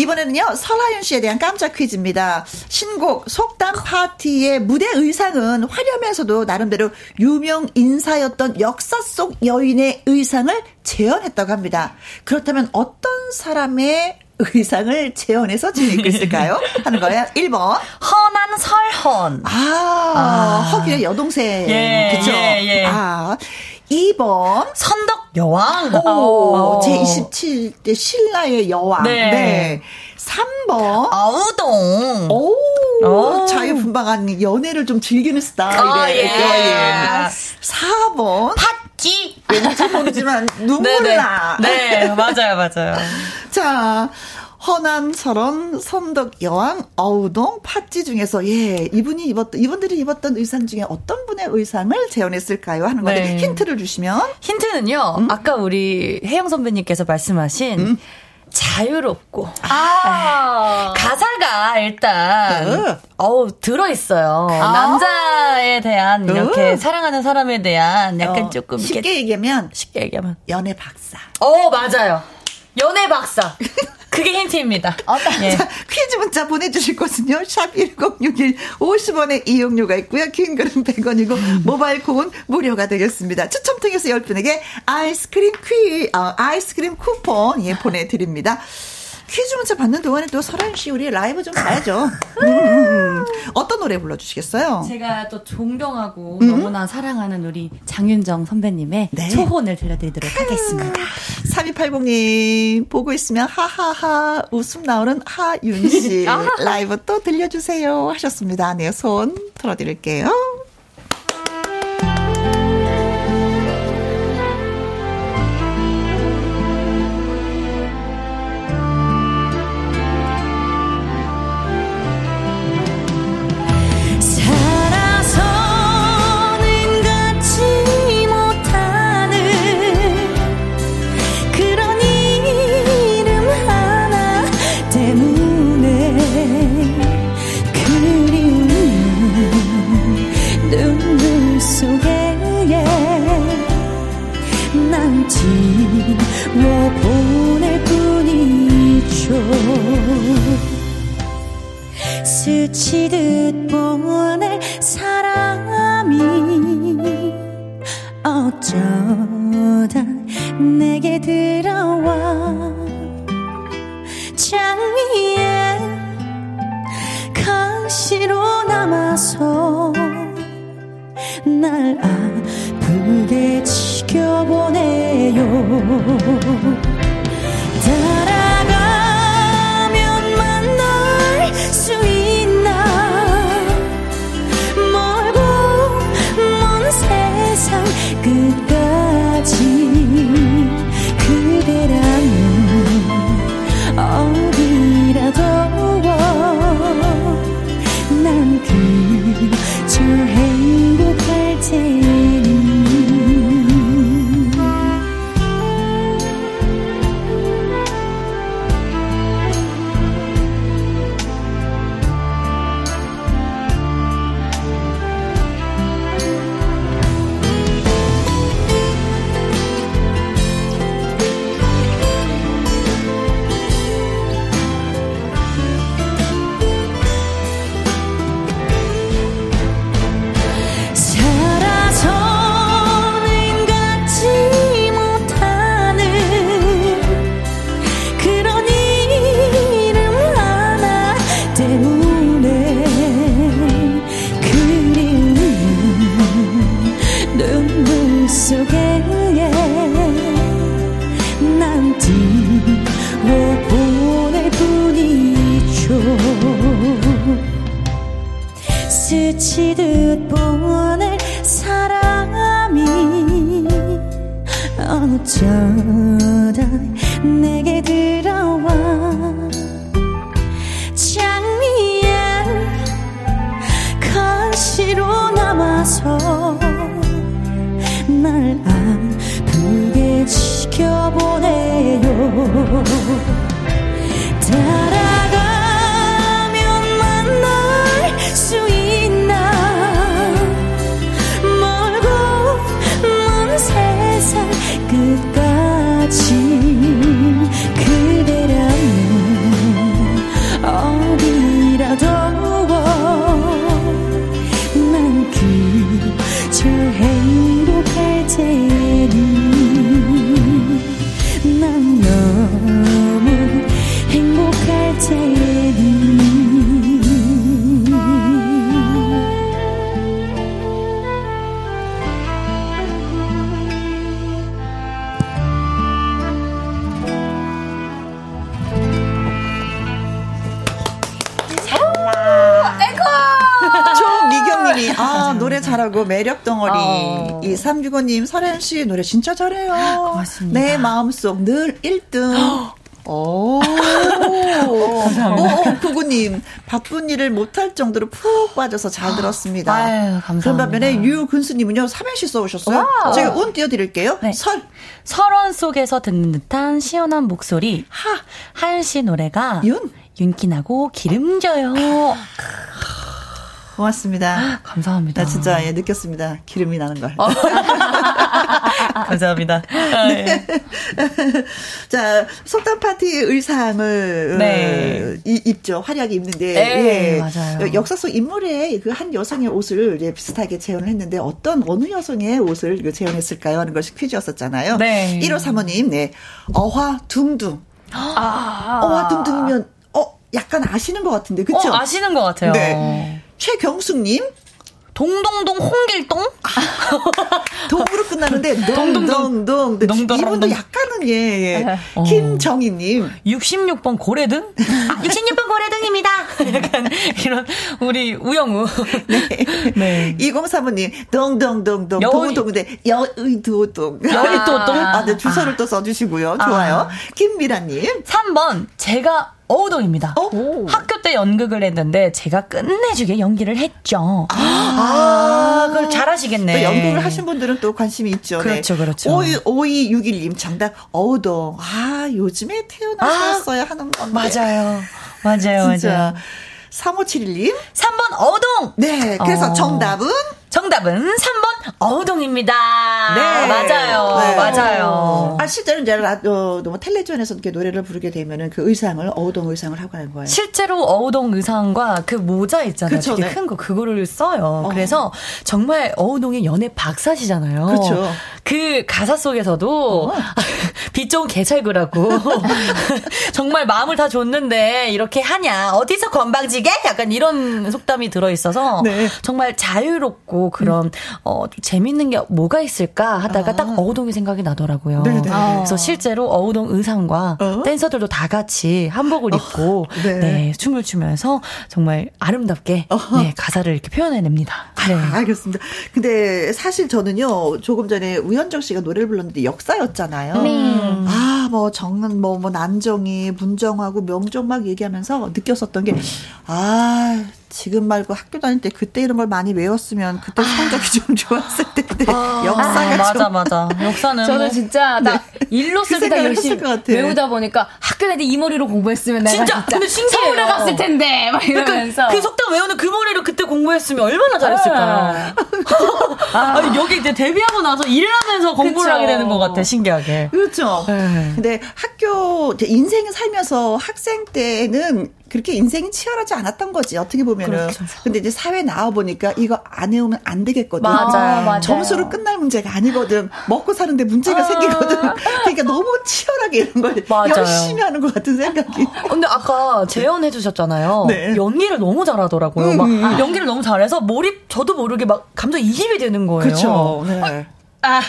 이번에는요, 설하윤 씨에 대한 깜짝 퀴즈입니다. 신곡 속담 파티의 무대 의상은 화려면서도 나름대로 유명 인사였던 역사 속 여인의 의상을 재현했다고 합니다. 그렇다면 어떤 사람의 의상을 재현해서 지니고 있을까요? *laughs* 하는 거예요. 1번. 허난 설헌. 아, 아. 허기의 여동생. 예, 그죠? 예, 예. 아. 2번. 선덕 여왕. 오, 제27대 신라의 여왕. 네. 네. 3번. 아우동. 오, 오. 자유분방한 연애를 좀 즐기는 스타일의 아, 예. 여인. 4번. 팥 모르겠지? 왠지 모르지만 *laughs* 눈물 나. 네, 맞아요, 맞아요. 자, 허난철원, 선덕 여왕, 어우동, 팥지 중에서 예 이분이 입었던 이분들이 입었던 의상 중에 어떤 분의 의상을 재현했을까요 하는 건데 네. 힌트를 주시면 힌트는요. 음? 아까 우리 혜영 선배님께서 말씀하신 음? 자유롭고 아~ 가사가 일단 어. 어우 들어 있어요. 아~ 남자에 대한 이렇게 어. 사랑하는 사람에 대한 약간 어. 조금 쉽게 얘기하면 쉽게 얘기하면 연애 박사. 어 맞아요. 연애 박사. *laughs* 그게 힌트입니다. 어, 예. 자, 퀴즈 문자 보내주실 곳은요. 샵 1061, 50원의 이용료가 있고요. 긴 글은 100원이고, 모바일 콩은 무료가 되겠습니다. 추첨 통해서 10분에게 아이스크림 퀴, 어, 아이스크림 쿠폰, 예, 보내드립니다. 퀴즈 문자 받는 동안에 또 설아윤 씨 우리 라이브 좀 가야죠. *laughs* 음, 음, 음. 어떤 노래 불러주시겠어요? 제가 또 존경하고 음? 너무나 사랑하는 우리 장윤정 선배님의 네. 초혼을 들려드리도록 하겠습니다. 3280님 보고 있으면 하하하 웃음 나오는 하윤 씨 *laughs* 라이브 또 들려주세요 하셨습니다. 네, 손 들어드릴게요. 스치듯 보낼 사람이 어쩌다 내게 들어와 장미에 가시로 남아서 날 아프게 지켜보네요 2365님, 설현 씨 노래 진짜 잘해요. 고맙습니다. 내 마음속 늘 1등. 오. 감사합니다. 오, 구구님, 바쁜 일을 못할 정도로 푹 빠져서 잘 들었습니다. 아유, 감사합니다. 그런 반면에 유근수님은요, 삼행시 써오셨어요? 와. 제가 운 띄워드릴게요. 네. 설. 설원 속에서 듣는 듯한 시원한 목소리. 하. 하윤 씨 노래가. 윤. 윤기나고 기름져요. 고맙습니다. 감사합니다. 나 진짜 예, 느꼈습니다. 기름이 나는 걸. 어. 감사합니다. *laughs* 네. 자, 속담 파티 의상을 네. 어, 입죠. 화려하게 입는데 네, 예. 맞아요. 역사 속 인물의 그 한 여성의 옷을 예, 비슷하게 재현을 했는데 어떤 어느 여성의 옷을 재현했을까요? 하는 것이 퀴즈였었잖아요. 네. 1호 사모님, 네. 어화 둥둥. 아. 어화 둥둥이면 어 약간 아시는 것 같은데 그렇죠? 어, 아시는 것 같아요. 네. 최경숙님. 동동동 홍길동? *laughs* 동으로 끝나는데 *laughs* 동동동. 이분도 약간은 예. 예. 어. 김정희님. 66번 고래등? *laughs* 아, 66번 고래등입니다. 약간 이런 우리 우영우. 네. 네. 2035님 동동동동 동동인데 여의도동. 여의도동. 아, 네, 주소를 또 써주시고요. 좋아요. 아. 김미라님. 3번 제가 어우동입니다. 어? 학교 때 연극을 했는데 제가 끝내주게 연기를 했죠. 아, 아 그걸 잘하시겠네. 또 연극을 하신 분들은 또 관심이 있죠. 네. 그렇죠, 네. 그렇죠. 5261님 정답 어우동. 아, 요즘에 태어나셨어야 아, 하는 건데. 맞아요. *laughs* 맞아요, 진짜. 맞아요. 3571님. 3번 어우동. 네, 그래서 어. 정답은? 정답은 3번 어우동입니다. 네. 맞아요. 네. 맞아요. 아, 실제로 이제 어, 너무 텔레비전에서 이렇게 노래를 부르게 되면은 그 의상을 어우동 의상을 하고 하는 거예요. 실제로 어우동 의상과 그 모자 있잖아요. 그쵸, 되게 네. 큰거 그거를 써요. 어. 그래서 정말 어우동의 연애 박사시잖아요. 그렇죠. 그 가사 속에서도 어. *laughs* 빛 좋은 개찰구라고 *laughs* 정말 마음을 다 줬는데 이렇게 하냐 어디서 건방지게 약간 이런 속담이 들어 있어서 네. 정말 자유롭고 그런 음. 어, 좀 재밌는 게 뭐가 있을까 하다가 아. 딱 어우동이 생각이 나더라고요. 네네. 네. 그래서 실제로 어우동 의상과 어? 댄서들도 다 같이 한복을 어. 입고 네. 네. 춤을 추면서 정말 아름답게 네, 가사를 이렇게 표현해냅니다. 네. 아, 알겠습니다. 근데 사실 저는요 조금 전에 우현정 씨가 노래를 불렀는데 역사였잖아요. 네. 아, 뭐 정은 뭐, 뭐 난정이 문정하고 명정 막 얘기하면서 느꼈었던 게 아, 지금 말고 학교 다닐 때 그때 이런 걸 많이 외웠으면 그때 성적이 아. 좀 좋았을 텐데 아. *laughs* 역사가 아, 맞아 맞아 역사는 저는 뭐. 진짜 나 네. 일로 쓰기 다 열심히 외우다 보니까 학교 다닐 때 이 머리로 공부했으면 내가 진짜, 진짜 근데 신기해요. 서울에 갔을 텐데 막 그러니까 이러면서 그러니까 그 속담 외우는 그 머리로 그때 공부했으면 얼마나 잘했을까요? 아. *laughs* 아니, 여기 이제 데뷔하고 나서 일을 하면서 공부를 그쵸. 하게 되는 것 같아 신기하게 그렇죠. 네. 근데 학교 인생 살면서 학생 때는 그렇게 인생이 치열하지 않았던 거지 어떻게 보면은. 그렇죠. 근데 이제 사회 나와 보니까 이거 안 해오면 안 되겠거든. 맞아요, 맞아요. 점수로 끝날 문제가 아니거든. 먹고 사는데 문제가 아~ 생기거든. 그러니까 너무 치열하게 이런 걸 맞아요. 열심히 하는 것 같은 생각이. 근데 아까 재연해 주셨잖아요. 네. 연기를 너무 잘하더라고요. 음. 막 연기를 너무 잘해서 몰입 저도 모르게 막 감정 이입이 되는 거예요. 그렇죠. 네. 아, 아,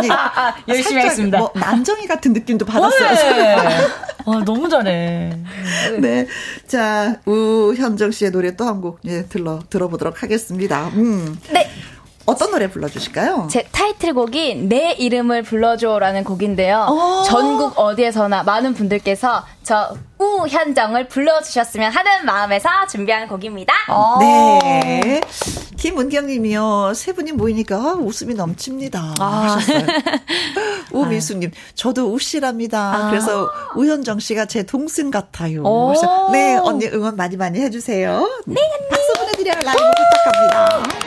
네. 아, 열심히 하겠습니다. 뭐 남정이 같은 느낌도 받았어요. 네. 아, 너무 잘해. 네. 자, 우현정 씨의 노래 또 한 곡, 예, 들러, 들어보도록 하겠습니다. 음. 네. 어떤 노래 불러주실까요? 제 타이틀곡이 내 이름을 불러줘라는 곡인데요. 어. 전국 어디에서나 많은 분들께서 저 우현정을 불러주셨으면 하는 마음에서 준비한 곡입니다. 어. 네. 김은경님이요. 세 분이 모이니까 웃음이 넘칩니다. 아. *laughs* 우미수님, 저도 우씨랍니다. 아. 그래서 우현정 씨가 제 동생 같아요. 그래서 네 언니 응원 많이 많이 해주세요. 네. 박수 보내드려요. 라이브 부탁합니다.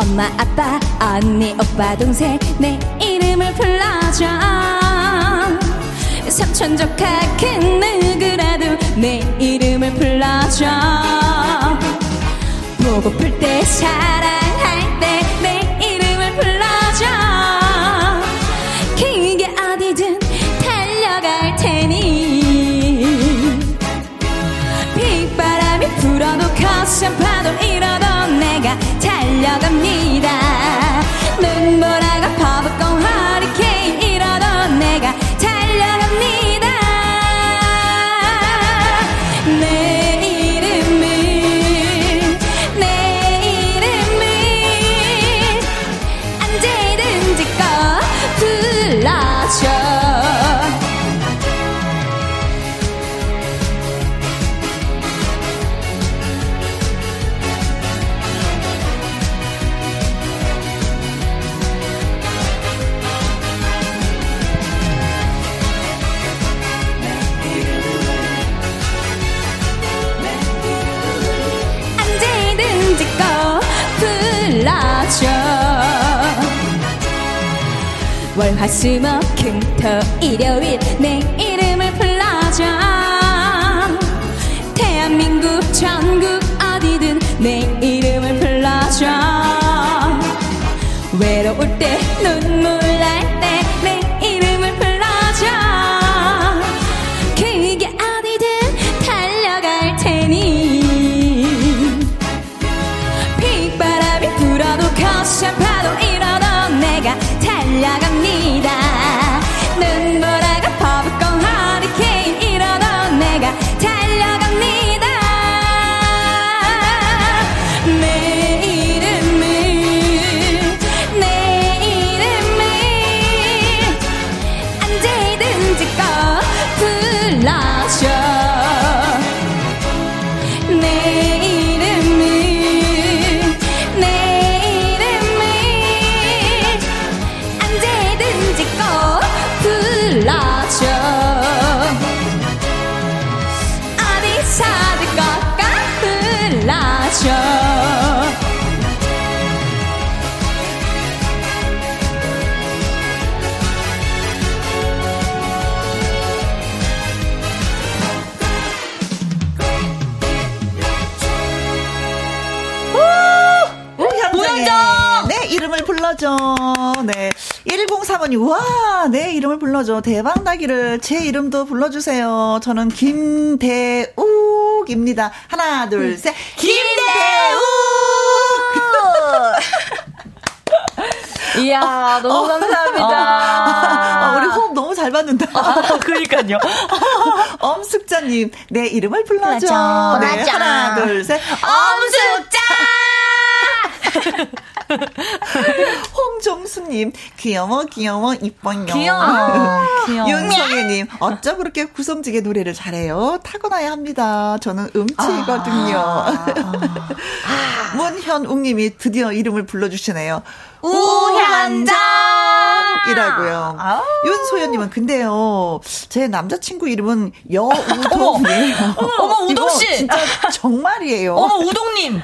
엄마 아빠 언니 오빠 동생 내 이름을 불러줘. 사촌 조카 큰 누구라도 내 이름을 불러줘. 보고플 때 사랑할 때 내 이름을 불러줘. 그게 어디든 달려갈 테니. 빗바람이 불월 화수목금토 일요일 내 1035님, 와, 내 이름을 불러줘. 대박 나기를 제 이름도 불러주세요. 저는 김대욱입니다. 하나, 둘, 셋. 김대욱! *laughs* 이야, 너무 감사합니다. 아, 우리 호흡 너무 잘 받는다. 그러니까요. *laughs* 엄숙자님, 내 이름을 불러줘. 불러줘. 네. 하나, 둘, 셋. 엄숙자! *laughs* 홍종수님, 귀여워, 귀여워, 이뻐요. 귀여워. 귀여워. 윤성애님, 어쩜 그렇게 구성지게 노래를 잘해요? 타고나야 합니다. 저는 음치거든요. 아. *laughs* 문현웅님이 드디어 이름을 불러주시네요. 우현정! 이라고요. 아. 윤소연님은 근데요, 제 남자친구 이름은 *laughs* 여우동이에요. 어머, 우동 이거 씨. 진짜 정말이에요. 어머, 우동님!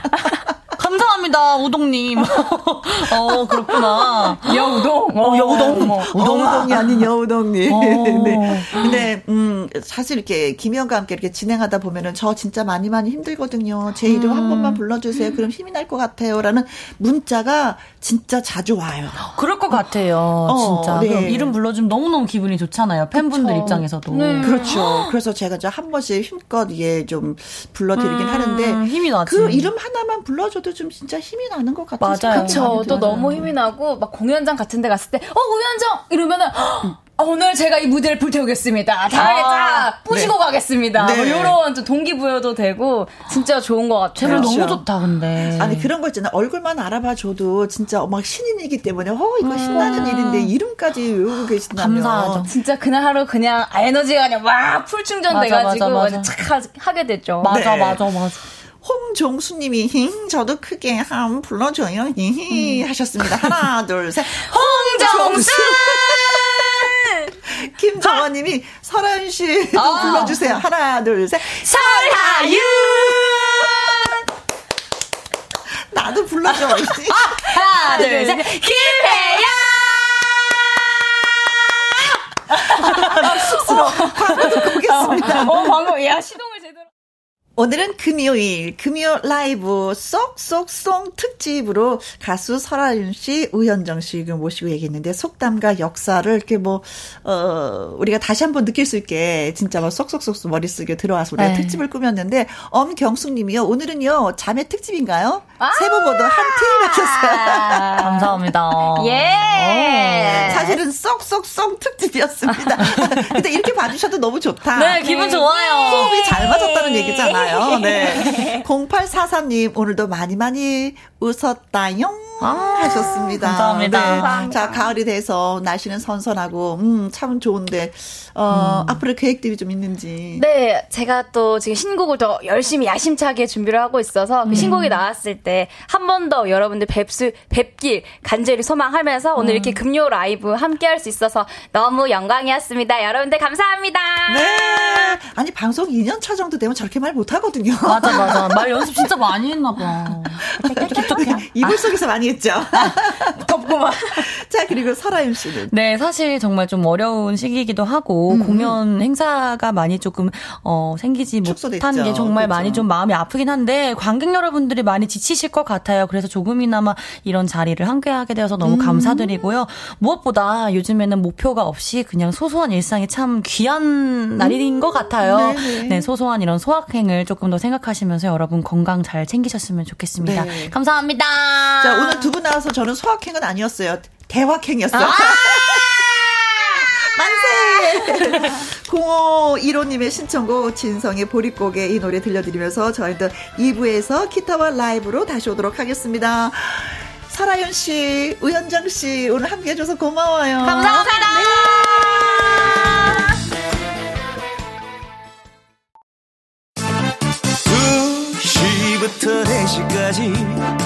감사합니다, 우동님. *laughs* 어, 그렇구나. 여우동. 어, 여우동. 우동이 아닌 여우동님. 어. 네. 근데, 음, 사실 이렇게 김희영과 함께 이렇게 진행하다 보면은 저 진짜 많이 많이 힘들거든요. 제 이름 한 번만 불러주세요. 그럼 힘이 날 것 같아요. 라는 문자가 진짜 자주 와요. 그럴 것 같아요, 진짜. 네. 그럼 이름 불러주면 너무너무 기분이 좋잖아요, 팬분들 입장에서도. 그렇죠. 그래서 제가 이제 한 번씩 힘껏 예, 좀 불러드리긴 음, 하는데. 힘이 나지. 그 이름 하나만 불러줘도 좀 진짜 힘이 나는 것 같아요. 맞아요. 저도 너무 힘이 나고 막 공연장 같은 데 갔을 때 어 우현정 이러면은 헉, 어, 오늘 제가 이 무대를 불태우겠습니다. 다 아, 다 부시고 가겠습니다. 네. 뭐 이런 좀 동기부여도 되고 진짜 좋은 것 같아요. 그렇죠. 너무 좋다, 근데. 아니 그런 거 있잖아요. 얼굴만 알아봐줘도 진짜 막 신인이기 때문에 어 이거 신나는 음. 일인데 이름까지 외우고 계신다면 감사하죠. 진짜 그날 하루 그냥 에너지가 그냥 막 풀충전 맞아, 돼가지고 맞아, 맞아. 완전 착 하- 하게 됐죠. 맞아, 네. 맞아, 맞아. 홍종수님이 힝 저도 크게 한 불러줘요 히히 음. 하셨습니다. 하나 *laughs* 둘 셋. 홍정수! *laughs* 김정원님이 설아윤 씨도 아. 불러주세요. 하나 둘 셋. 설하윤! 나도 불러줘. *laughs* 하나, 둘, 셋. 김혜야! 쑥스러워. 광고 듣고 오겠습니다. 어 방금 야 시동을. 오늘은 금요일, 금요 라이브 쏙쏙송 특집으로 가수 설아윤 씨, 우현정 씨 모시고 얘기했는데 속담과 역사를 이렇게 뭐, 어, 우리가 다시 한번 느낄 수 있게 진짜 막 쏙쏙쏙 머릿속에 들어와서 우리가 네. 특집을 꾸몄는데 엄경숙 님이요. 오늘은요, 자매 특집인가요? 세분 모두 한팀 하셨어요. *laughs* 감사합니다. *laughs* 예. 사실은 쏙쏙쏙 특집이었습니다. *laughs* 근데 이렇게 봐주셔도 너무 좋다. 네, 기분 좋아요. 호흡이 잘 맞았다는 얘기잖아요. 네. *laughs* 0843님, 오늘도 많이 많이 웃었다용. 하셨습니다. 감사합니다. 네. 감사합니다. 자, 가을이 돼서 날씨는 선선하고, 음, 참 좋은데, 어, 앞으로 계획들이 좀 있는지. 네, 제가 또 지금 신곡을 더 열심히 야심차게 준비를 하고 있어서 그 신곡이 나왔을 때 한 번 더 여러분들 뵙수, 뵙길 간절히 소망하면서 오늘 이렇게 금요 라이브 함께 할 수 있어서 너무 영광이었습니다. 여러분들 감사합니다. 네. 아니, 방송 2년 차 정도 되면 저렇게 말 못하거든요. 맞아, 맞아. 말 연습 진짜 많이 했나 봐. *laughs* 어떡해. *laughs* 이불 속에서 많이 했죠. 덥구만. *laughs* 자, 그리고 설아윤 씨는? 네, 사실 정말 좀 어려운 시기이기도 하고, 음. 공연 행사가 많이 조금, 어, 생기지 못한 게 정말 그렇죠. 많이 좀 마음이 아프긴 한데, 관객 여러분들이 많이 지치실 것 같아요. 그래서 조금이나마 이런 자리를 함께하게 되어서 너무 음. 감사드리고요. 무엇보다 요즘에는 목표가 없이 그냥 소소한 일상이 참 귀한 날인 것 같아요. 네네. 네, 소소한 이런 소확행을 조금 더 생각하시면서 여러분 건강 잘 챙기셨으면 좋겠습니다. 네. 감사합니다. 자, 오늘 두 분 나와서 저는 소확행은 아니었어요. 대확행이었어요. 아~ *laughs* 만세! 0515님의 신청곡 진성의 보릿고개 이 노래 들려드리면서 저희도 2부에서 기타와 라이브로 다시 오도록 하겠습니다. 설아윤 씨, 우현정 씨 오늘 함께 해줘서 고마워요. 감사합니다. 네. 2시부터 4시까지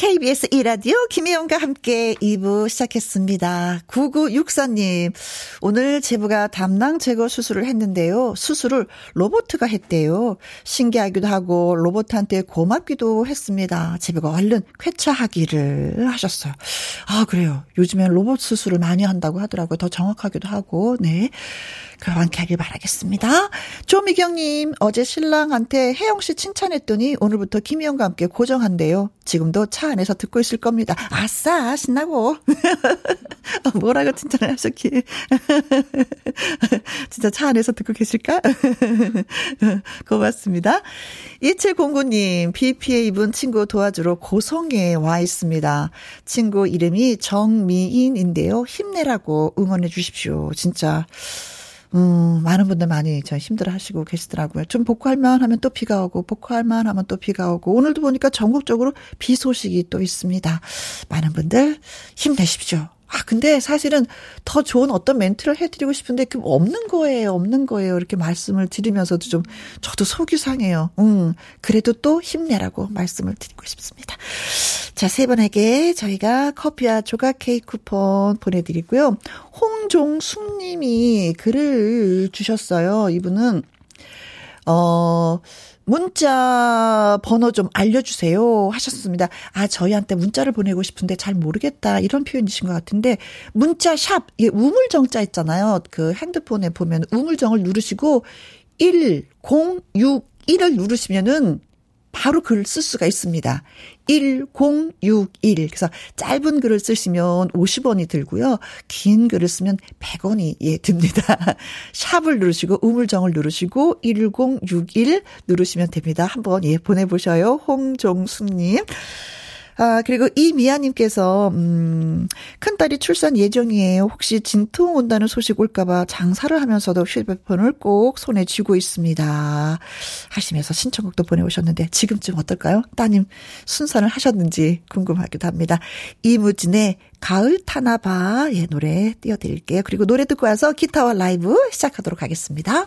KBS 이라디오 김혜영과 함께 2부 시작했습니다. 9964님, 오늘 제부가 담낭 제거 수술을 했는데요. 수술을 로보트가 했대요. 신기하기도 하고 로봇한테 고맙기도 했습니다. 제부가 얼른 쾌차하기를 하셨어요. 아, 그래요. 요즘엔 로봇 수술을 많이 한다고 하더라고요. 더 정확하기도 하고, 네. 그만게 하길 바라겠습니다. 조미경님, 어제 신랑한테 혜영 씨 칭찬했더니 오늘부터 김희영과 함께 고정한대요. 지금도 차 안에서 듣고 있을 겁니다. 아싸, 신나고. *laughs* 뭐라고 칭찬을 하셨기에. *laughs* 진짜 차 안에서 듣고 계실까? *laughs* 고맙습니다. 2709님, BPA 입은 친구 도와주러 고성에 와 있습니다. 친구 이름이 정미인인데요. 힘내라고 응원해 주십시오. 진짜. 음, 많은 분들 많이 저 힘들어 하시고 계시더라고요. 좀 복구할만 하면 또 비가 오고, 복구할만 하면 또 비가 오고, 오늘도 보니까 전국적으로 비 소식이 또 있습니다. 많은 분들 힘내십시오. 아, 근데 사실은 더 좋은 어떤 멘트를 해드리고 싶은데 그 없는 거예요, 없는 거예요. 이렇게 말씀을 드리면서도 좀 저도 속이 상해요. 음, 그래도 또 힘내라고 말씀을 드리고 싶습니다. 자, 세 분에게 저희가 커피와 조각 케이크 쿠폰 보내드리고요. 홍종숙 님이 글을 주셨어요. 이분은, 어, 문자 번호 좀 알려주세요 하셨습니다. 아, 저희한테 문자를 보내고 싶은데 잘 모르겠다. 이런 표현이신 것 같은데, 문자 샵, 예, 우물정자 있잖아요. 그 핸드폰에 보면 우물정을 누르시고, 1061을 누르시면은 바로 글을 쓸 수가 있습니다. 1061. 그래서 짧은 글을 쓰시면 50원이 들고요. 긴 글을 쓰면 100원이 예 듭니다. *laughs* 샵을 누르시고 우물정을 누르시고 1061 누르시면 됩니다. 한번 예 보내 보셔요. 홍종숙 님. 아, 그리고 이미아님께서, 음, 큰딸이 출산 예정이에요. 혹시 진통 온다는 소식 올까봐 장사를 하면서도 휴대폰을 꼭 손에 쥐고 있습니다. 하시면서 신청곡도 보내오셨는데, 지금쯤 어떨까요? 따님 순산을 하셨는지 궁금하기도 합니다. 이무진의 가을 타나봐, 예, 노래 띄워드릴게요. 그리고 노래 듣고 와서 기타와 라이브 시작하도록 하겠습니다.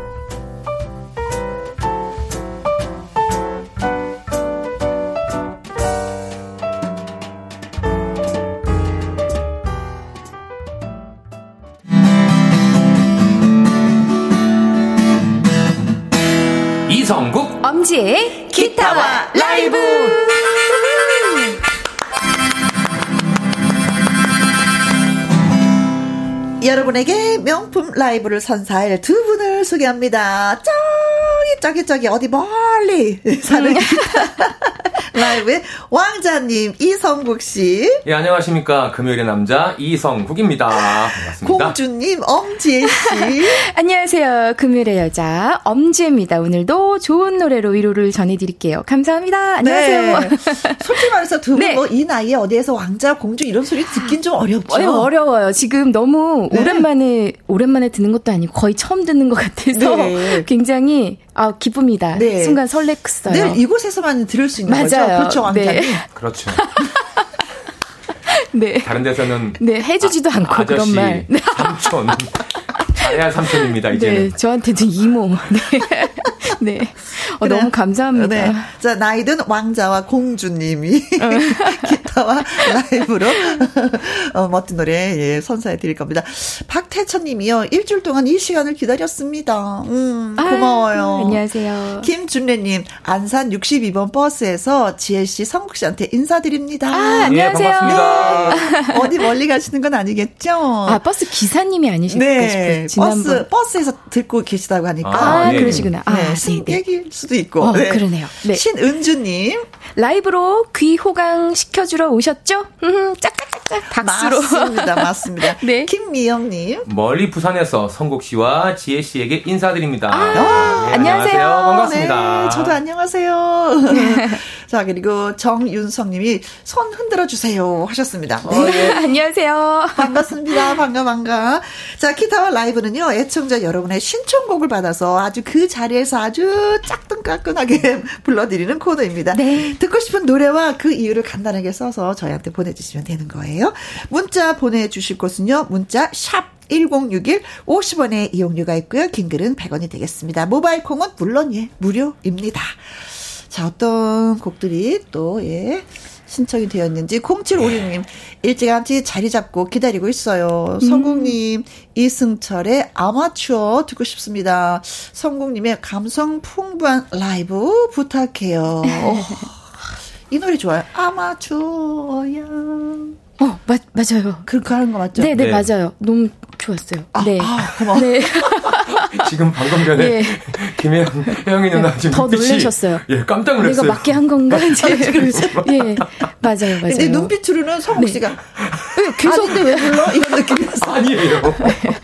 엄지의 기타와 라이브. 여러분에게 명품 라이브를 선사할 두 분을 소개합니다. 저기 저기 저기 어디 멀리 사는 *laughs* 라이브의 왕자님 이성국 씨. 예, 안녕하십니까. 금요일의 남자 이성국입니다. 반갑습니다. 공주님 엄지혜 씨. *laughs* 안녕하세요. 금요일의 여자 엄지혜입니다. 오늘도 좋은 노래로 위로를 전해드릴게요. 감사합니다. 안녕하세요. 네. *laughs* 솔직히 말해서 두분 뭐이 네. 나이에 어디에서 왕자 공주 이런 소리 듣긴 좀 어렵죠. 어려, 어려워요. 지금 너무 네. 오랜만에 오랜만에 듣는 것도 아니고 거의 처음 듣는 것 같아서 네. *laughs* 굉장히 아, 기쁩니다. 네. 순간 설렜어요. 늘 이곳에서만 들을 수 있는 맞아요. 거죠. 그렇죠, 왕자님. 네. 그렇죠. *laughs* 네. 다른 데서는 네, 해주지도 아, 않고 아저씨, 그런 말. 삼촌. *laughs* 잘해야 삼촌입니다, 이제는. 네, 저한테도 이모. *laughs* 네. *laughs* 네. 어, 너무 감사합니다. 네. 자, 나이든 왕자와 공주님이 어. *laughs* 기타와 라이브로 *laughs* 어, 멋진 노래 예, 선사해 드릴 겁니다. 박태천 님이요. 일주일 동안 이 시간을 기다렸습니다. 음, 고마워요. 아, 안녕하세요. 김준래 님, 안산 62번 버스에서 지혜 씨, 성국 씨한테 인사드립니다. 아, 안녕하세요. 예, 반갑습니다. 네. 어디 멀리 가시는 건 아니겠죠? 아, 버스 기사님이 아니실까 네. 싶어요. 버스, 버스에서 듣고 계시다고 하니까. 아, 아 네. 그러시구나. 아, 네. 승객일 수도 있고. 어, 네. 그러네요. 네. 신은주님. 라이브로 귀 호강 시켜주러 오셨죠? 짝짝짝짝 박수로. 맞습니다. 맞습니다. *laughs* 네. 김미영님. 멀리 부산에서 성국 씨와 지혜 씨에게 인사드립니다. 아, 네, 안녕하세요. 안녕하세요. 반갑습니다. 네, 저도 안녕하세요. *laughs* 자, 그리고 정윤성님이 손 흔들어 주세요 하셨습니다. 네. 어, 예. *laughs* 안녕하세요. 반갑습니다. 반가, 반가. 자, 기타와 라이브는요, 애청자 여러분의 신청곡을 받아서 아주 그 자리에서 아주 짝꿍까꿍하게 *laughs* 불러드리는 코너입니다. 네. 듣고 싶은 노래와 그 이유를 간단하게 써서 저희한테 보내주시면 되는 거예요. 문자 보내주실 곳은요. 문자 샵 1061 50원의 이용료가 있고요. 긴 글은 100원이 되겠습니다. 모바일 콩은 물론 예 무료입니다. 자, 어떤 곡들이 또, 예, 신청이 되었는지 0756님 일찌감치 자리 잡고 기다리고 있어요. 음. 성국님 이승철의 아마추어 듣고 싶습니다. 성국님의 감성 풍부한 라이브 부탁해요. *laughs* 이 노래 좋아요. 아마추어야. 어, 맞, 맞아요. 그렇게 하는 거 맞죠? 네, 네, 네. 맞아요. 너무 좋았어요. 아, 네. 아, 고마워. 네. *laughs* 지금 방금 전에 네. 김혜영 혜영이 누나 지금 더 놀라셨어요. 예, 깜짝 놀랐어요. 내가 맞게 한 건가 이제. 예, 맞아요, 맞아요. 근데 눈빛으로는 성욱 씨가 네. 계속 근데 왜 불러? 이런 느낌이었어. 아니에요. *laughs*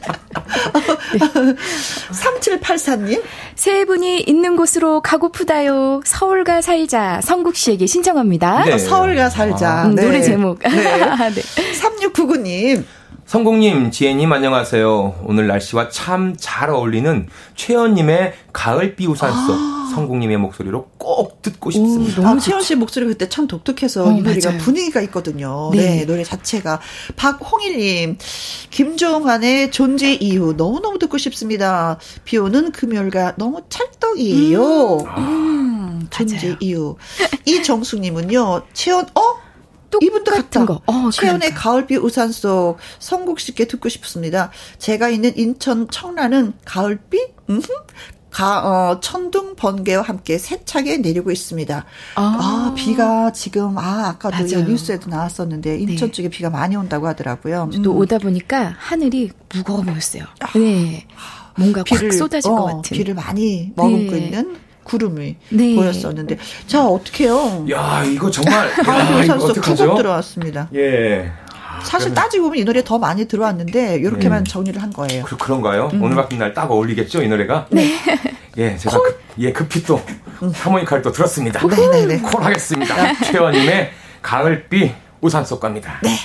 3784님. 세 분이 있는 곳으로 가고프다요. 서울가 살자. 성국 씨에게 신청합니다. 네. 서울가 살자. 아, 네. 노래 제목. 네. 네. 3699님. 성공님, 지혜님 안녕하세요. 오늘 날씨와 참 잘 어울리는 최연님의 가을비 우산 속 아. 성공님의 목소리로 꼭 듣고 싶습니다. 오, 너무 아, 최연 씨 목소리 그때 참 독특해서 어, 이 노래가 맞아요. 분위기가 있거든요. 네. 네. 노래 자체가 박홍일님, 김종환의 존재 이유 너무 너무 듣고 싶습니다. 비 오는 금요일과 너무 찰떡이에요. 음, 음 존재 이유. 이정숙님은요, 최연, 어? 이분도 같은 거. 어, 최연의 가을비 우산 속 성국 씨께 듣고 싶습니다. 제가 있는 인천 청라는 가을비? 음? 가, 어, 천둥 번개와 함께 세차게 내리고 있습니다. 아, 아 비가 지금, 아, 아까도 뉴스에도 나왔었는데, 인천 네. 쪽에 비가 많이 온다고 하더라고요. 또 음. 오다 보니까 하늘이 무거워 보였어요. 아, 네. 뭔가 비를, 확 쏟아질 어, 것 같은. 비를 많이 머금고 네. 있는 구름이 네. 보였었는데 자 어떡해요? 야 이거 정말 가을 산소 두곡 들어왔습니다. 예. 사실 따지고 보면 이 노래 더 많이 들어왔는데 이렇게만 네. 정리를 한 거예요. 그, 그런가요? 음. 오늘 같은 날 딱 어울리겠죠 이 노래가? 네. 예, 제가 급, 예 급히 또 음. 하모니카를 또 들었습니다. 네네네. 네, 네. 콜 하겠습니다. 최원님의 가을비 우산 속 갑니다. 네.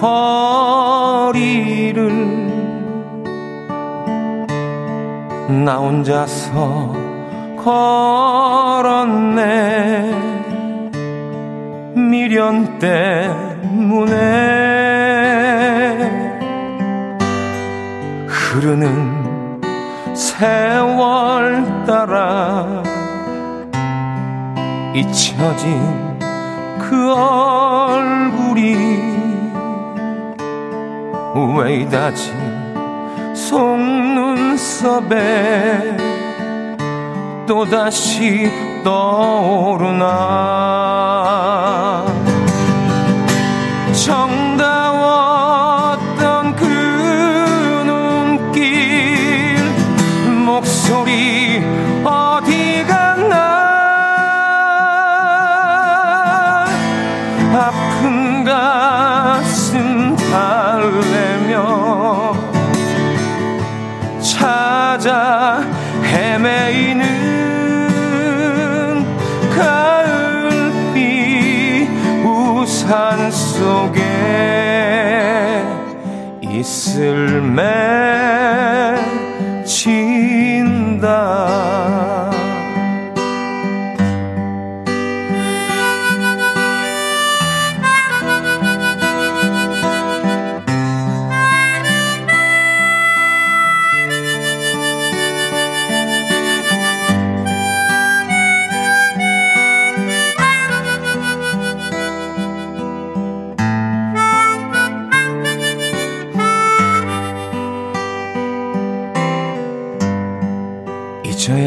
거리를 나 혼자서 걸었네. 미련 때문에 흐르는 세월 따라 잊혀진 그 얼굴이 왜 이다지? 속눈썹에 또다시 떠오르나 있을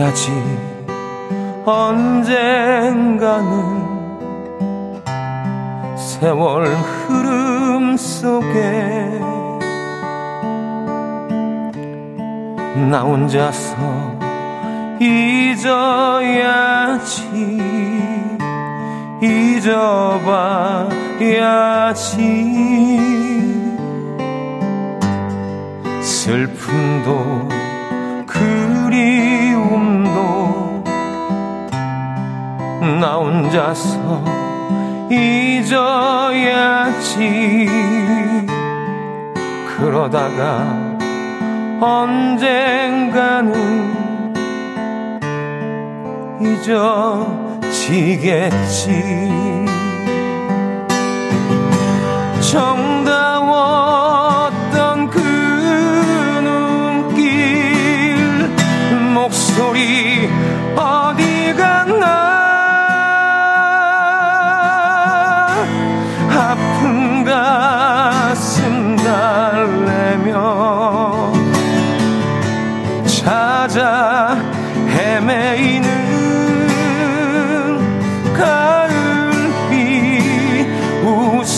잊어야지. 언젠가는 세월 흐름 속에 나 혼자서 잊어야지. 잊어봐야지. 슬픔도 나 혼자서 잊어야지. 그러다가 언젠가는 잊어지겠지. 정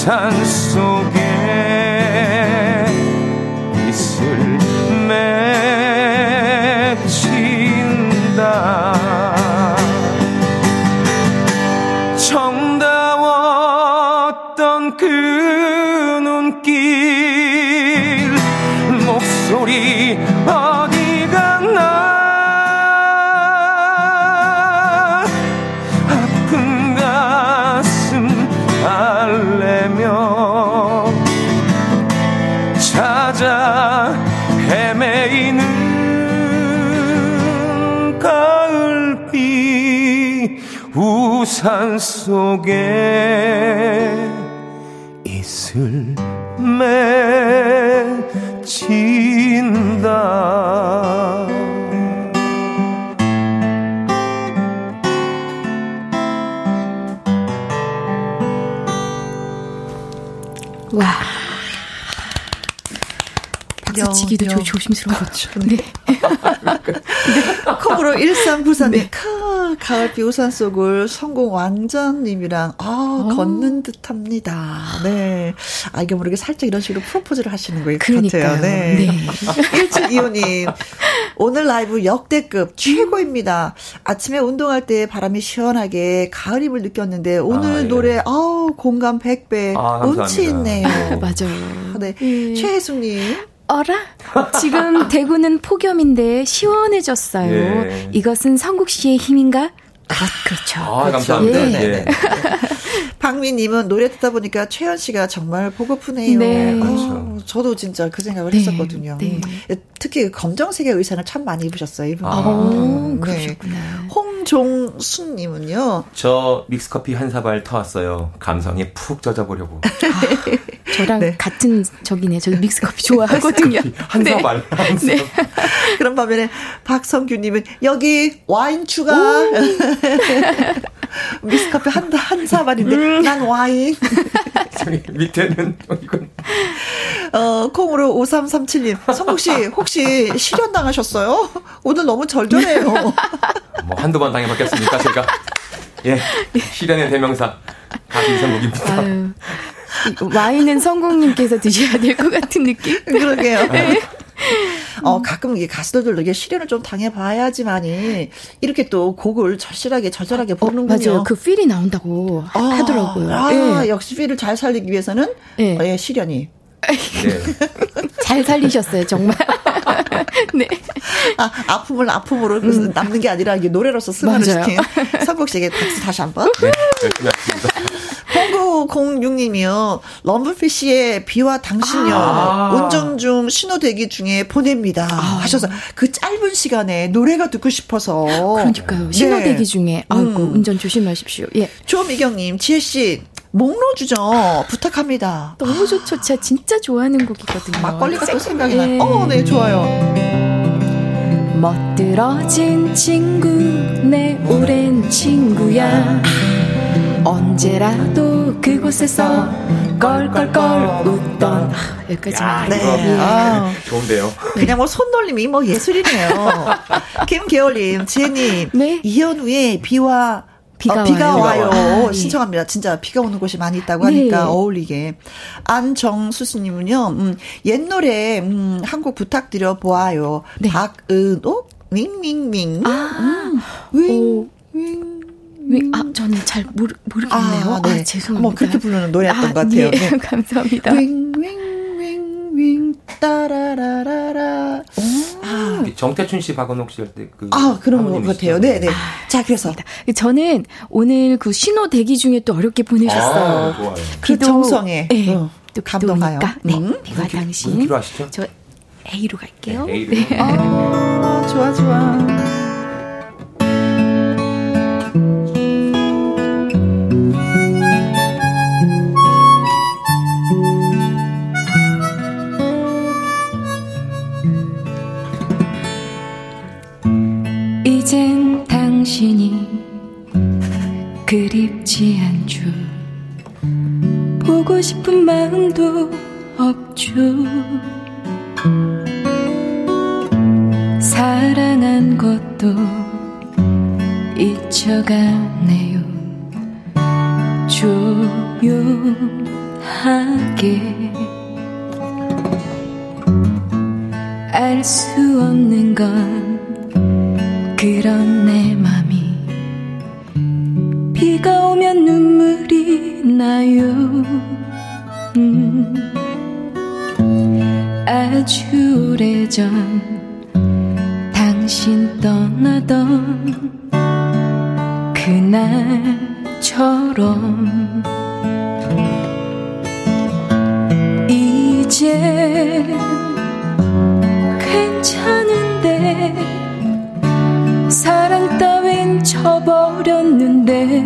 산속 산 속에 이슬 맺힌다. 와. 박수치기도 조, 조심스러워. 그렇죠. 네. 네. 콩으로 1394님, 네. 카, 가을비 우산 속을 성공 왕자님이랑, 아, 오. 걷는 듯 합니다. 네. 아, 이게 모르게 살짝 이런 식으로 프로포즈를 하시는 거예요. 그러니까요. 네. 네. *laughs* 1725님, 오늘 라이브 역대급 최고입니다. 아침에 운동할 때 바람이 시원하게 가을임을 느꼈는데, 오늘 아, 예. 노래, 아우, 공감 100배. 아, 운치 있네요. *laughs* 맞아요. 네. 음. 최혜숙님. 어라? 지금 *laughs* 대구는 폭염인데 시원해졌어요. 예. 이것은 성국 씨의 힘인가? 아, 그렇죠. 아, 그렇죠. 감사합니다. 예. 예. 네. *laughs* 박미님은 노래 듣다 보니까 최현 씨가 정말 보고프네요. 네. 아, 저도 진짜 그 생각을 네. 했었거든요. 네. 특히 그 검정색의 의상을 참 많이 입으셨어요. 이분. 아, 음, 그러셨구나. 홍종순님은요. 저 믹스커피 한 사발 터왔어요. 감성에 푹 젖어보려고. *laughs* 아, 저랑 네. 같은 적이네요. 저도 믹스커피 좋아하거든요. 한 사발. 한 네. *laughs* 그런 반면에 박성규님은 여기 와인 추가. 미스커피 *laughs* 한, 한 사발인데, 음. 난 와인. *laughs* 저기 밑에는, 이건. 어, 콩으로 5337님. 성국 씨, 혹시 실현 당하셨어요? 오늘 너무 절절해요. 뭐, 한두 번 당해봤겠습니까, 제가? 예. 실현의 대명사. 가비성국입니다. 와인은 성국님께서 드셔야 될 것 같은 느낌? *laughs* 그러게요. 네. 어, 가끔 이게 가수들도 이게 실현을 좀 당해봐야지만이 이렇게 또 곡을 절실하게, 절절하게 부르는군요. 어, 맞아요. 그 필이 나온다고 아, 하더라고요. 아, 네. 역시 필을 잘 살리기 위해서는 네. 어, 예, 실현이. 네. *laughs* 잘 살리셨어요, 정말. *laughs* 네. 아, 아픔을 아픔으로 음. 남는 게 아니라 이게 노래로서 승화를 시킨 성국 씨에게 박수 다시 한 번. 네, 열심히 하겠습니다. 0906님이요. 럼블피쉬의 비와 당신요. 아~ 운전 중 신호 대기 중에 보냅니다. 아~ 하셔서 그 짧은 시간에 노래가 듣고 싶어서. 그러니까요. 신호 네. 대기 중에. 아이고, 음. 운전 조심하십시오. 예. 조미경님, 지혜씨, 목로주죠. 부탁합니다. 너무 좋죠. 제가 진짜 좋아하는 곡이거든요. 막걸리가 또 생각이 나. 예. 어, 네, 좋아요. 멋들어진 친구, 내 오랜 친구야. 언제라도 그곳에서 껄껄껄 웃던 아, 여기까지만. 네. 네. 아, 좋은데요. 그냥 뭐 손놀림이 뭐 예술이네요. *laughs* 김계월님, 지혜님, 네? 이현우의 비와 비가, 어, 비가 와요. 와요. 아, 예. 신청합니다. 진짜 비가 오는 곳이 많이 있다고 하니까 네. 어울리게. 안정수스님은요, 음, 옛 노래, 음, 한곡 부탁드려 보아요. 네. 박은옥, 윙윙윙. 아, 음, 윙, 윙. 윙, 아, 저는 잘 모르, 모르겠네요. 아, 네. 아, 죄송합니다. 뭐 그렇게 부르는 노래였던 아, 것 같아요. 예, 네. *laughs* 감사합니다. 윙, 윙, 윙, 윙, 따라라라라. 아. 정태춘 씨, 박원옥 씨할 때 그. 아, 그런 것 같아요. 네, 네. 아, 자, 그래서. 저는 오늘 그 신호 대기 중에 또 어렵게 보내셨어요. 아, 좋아요. 그 정성에. 네. 어, 또 감동가요. 네. 음? 비가 당신. 기로 하시죠? 저 A로 갈게요. 네, A로. 네. 아, 좋아, 좋아. 당신이 그립지 않죠. 보고 싶은 마음도 없죠. 사랑한 것도 잊혀가네요. 조용하게 알 수 없는 건 그런 내 맘이 비가 오면 눈물이 나요. 음, 아주 오래전 당신 떠나던 그날처럼 이제 괜찮은데 사랑 따 윈 쳐버렸는데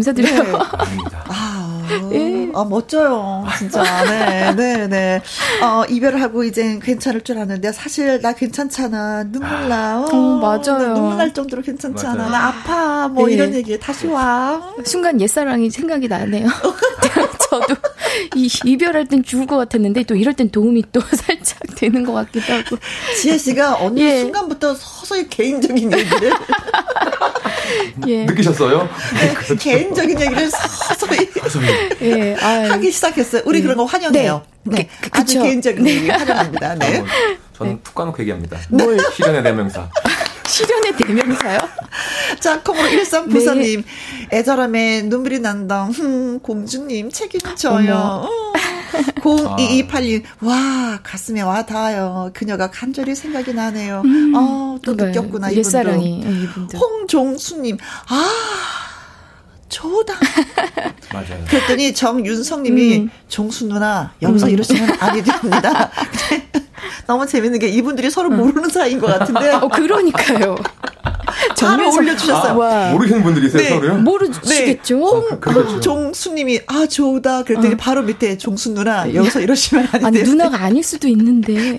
감사드려요. 네. 아, 예. 아, 멋져요. 진짜. 네, 네, 네. 어, 이별을 하고 이제 괜찮을 줄 알았는데 사실 나 괜찮잖아. 눈물 나. 어, 어 맞아요. 눈물 날 정도로 괜찮잖아. 맞아요. 나 아파. 뭐 네. 이런 얘기 다시 와. 순간 옛사랑이 생각이 나네요. *laughs* 이, 이별할 땐 죽을 것 같았는데 또 이럴 땐 도움이 또 *laughs* 살짝 되는 것 같기도 하고. 지혜 씨가 어느 예. 순간부터 서서히 개인적인 얘기를 *laughs* 예. 느끼셨어요? 네, 그렇죠. 개인적인 얘기를 서서히, 서서히. 예, 하기 시작했어요. 우리 예. 그런 거 환영해요. 네, 네. 그, 아주 개인적인 얘기 환영합니다. 네. 어, 저는 네. 툭 까놓고 얘기합니다. 뭘? 실현의 대명사. 실현의 대명사요? *laughs* 자, 콩으로 1394님. 네. 애절함에 눈물이 난다. 흠, 공주님 책임져요. 0228님. 어. 와, 가슴에 와 닿아요. 그녀가 간절히 생각이 나네요. 음, 어, 또 네. 느꼈구나, 이분도. 옛사랑이, 이분도. 홍종수님. 아. 좋다. *laughs* 맞아요. 그랬더니 정윤성님이 음. 종수 누나 여기서 음. 이러시면 아니 됩니다. *laughs* 너무 재밌는 게 이분들이 서로 모르는 사이인 것 같은데. 어, 그러니까요. *laughs* 바로 올려주셨어요. 아, 모르시는 분들이세요, 네. 서로요? 모르시겠죠. 네. 어, 그, 종수님이, 아, 좋다. 그랬더니 어. 바로 밑에 종수 누나, 여기서 이러시면 안 돼요. 아니, 누나가 아닐 수도 있는데.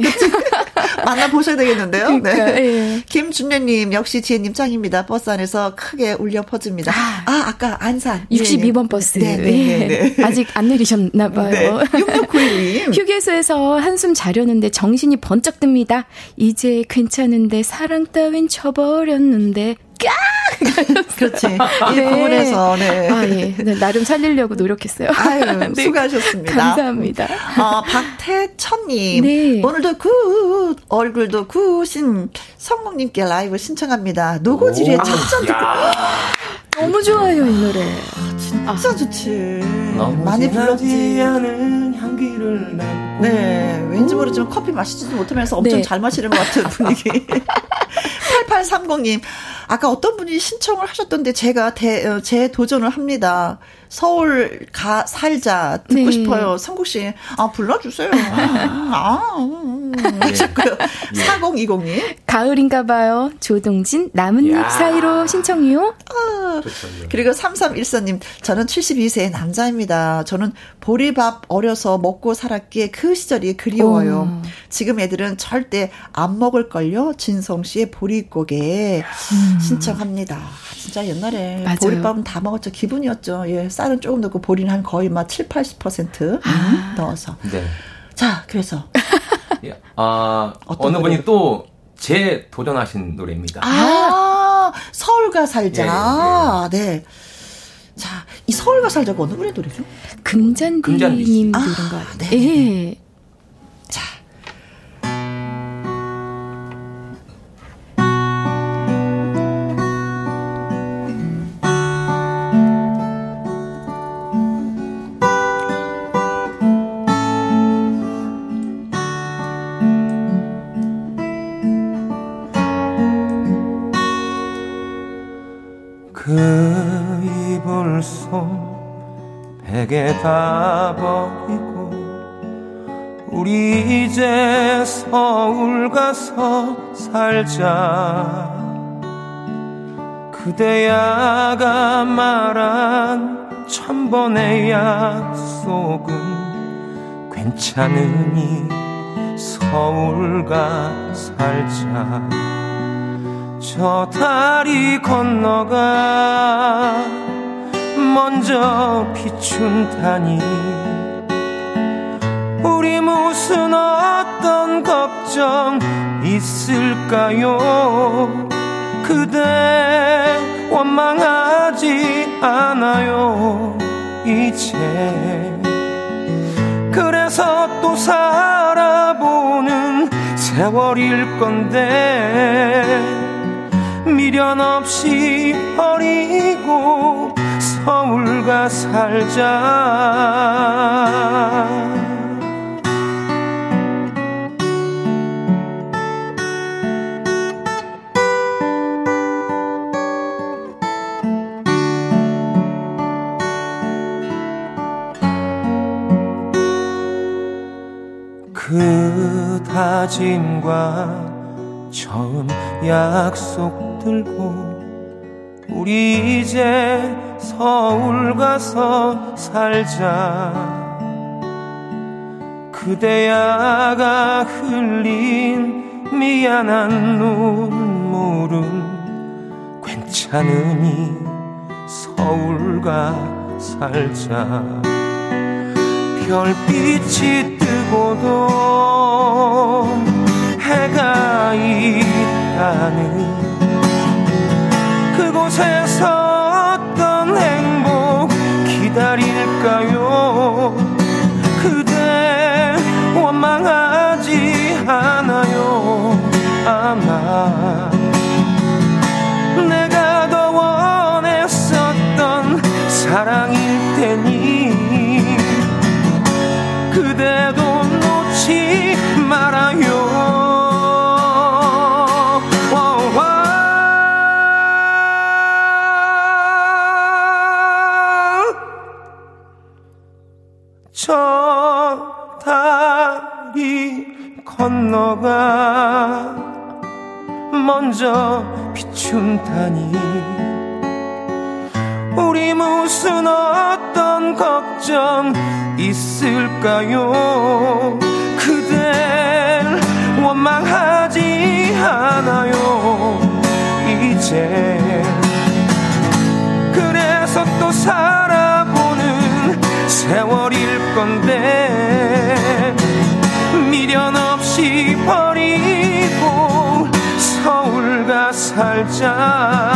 *laughs* 만나보셔야 되겠는데요. 그러니까, 네. 예. 김준래님, 역시 지혜님 짱입니다. 버스 안에서 크게 울려 퍼집니다. 아, 아 아까 안산. 62번 네. 버스. 네, 네, 네, 네. *laughs* 아직 안 내리셨나 봐요. 네. 6691님. *laughs* 휴게소에서 한숨 자려는데 정신이 번쩍 듭니다. 이제 괜찮은데 사랑 따윈 저버렸는데 그렇지. 이 네. 부분에서, 네. 아, 예. 네, 나름 살리려고 노력했어요. 아유, *laughs* 네. 수고하셨습니다. 감사합니다. 어, 박태천님. 네. 오늘도 good, 얼굴도 good인 성공님께 라이브 신청합니다. 노고지리의 첫잔 듣고. 너무 좋아요, 이 노래. 아, 진짜 아. 좋지. 많이 불렀지. 네. 왠지 모르지만 커피 마시지도 못하면서 엄청 네. 잘 마시는 것 같은 *laughs* 분위기. 8830님. 아까 어떤 분이 신청을 하셨던데 제가 대, 어, 제 도전을 합니다. 서울 가 살자 듣고 네. 싶어요. 성국 씨, 아 불러주세요. 아, 음, 하셨고요. *laughs* 예. 4020님. 가을인가봐요. 조동진 나뭇잎 야. 사이로 신청이요. 아, 그리고 3314님, 저는 72세의 남자입니다. 저는 보리밥 어려서 먹고 살았기에 그 시절이 그리워요. 오. 지금 애들은 절대 안 먹을걸요. 진성 씨의 보리고개 음. 신청합니다. 진짜 옛날에 맞아요. 보리밥은 다 먹었죠. 기분이었죠. 예, 쌀은 조금 넣고 보리는 한 거의 막 7, 80% 아. 넣어서. 네. 자, 그래서. *laughs* 아, 어느 분이 또 재도전하신 노래입니다. 아, 서울가 살자. 예, 예. 네. 자, 이 서울가 살자가 어느 노래 노래죠? 금잔디님 노래인 아, 것 같아요. 네. 예. 베개 다 버리고 우리 이제 서울 가서 살자 그대야가 말한 천번의 약속은 괜찮으니 서울 가 살자 저 다리 건너가 먼저 비춘 다니 우리 무슨 어떤 걱정 있을까요? 그대 원망하지 않아요 이제. 그래서 또 살아보는 세월일 건데 미련 없이 버리고 서울 가 살자. 그 다짐과 처음 약속 들고 우리 이제 서울 가서 살자. 그대야가 흘린 미안한 눈물은 괜찮으니 서울 가 살자. 별빛이 뜨고도 해가 있다는 그 곳에서 어떤 행복 기다릴까요? 그대 원망하지 않아요. 아마 건너가 먼저 비춘다니. 우리 무슨 어떤 걱정 있을까요? 그댈 원망하지 않아요. 이제 그래서 또 살아보는 세월일 건데 미련 없 이 버리고 서울 가 살자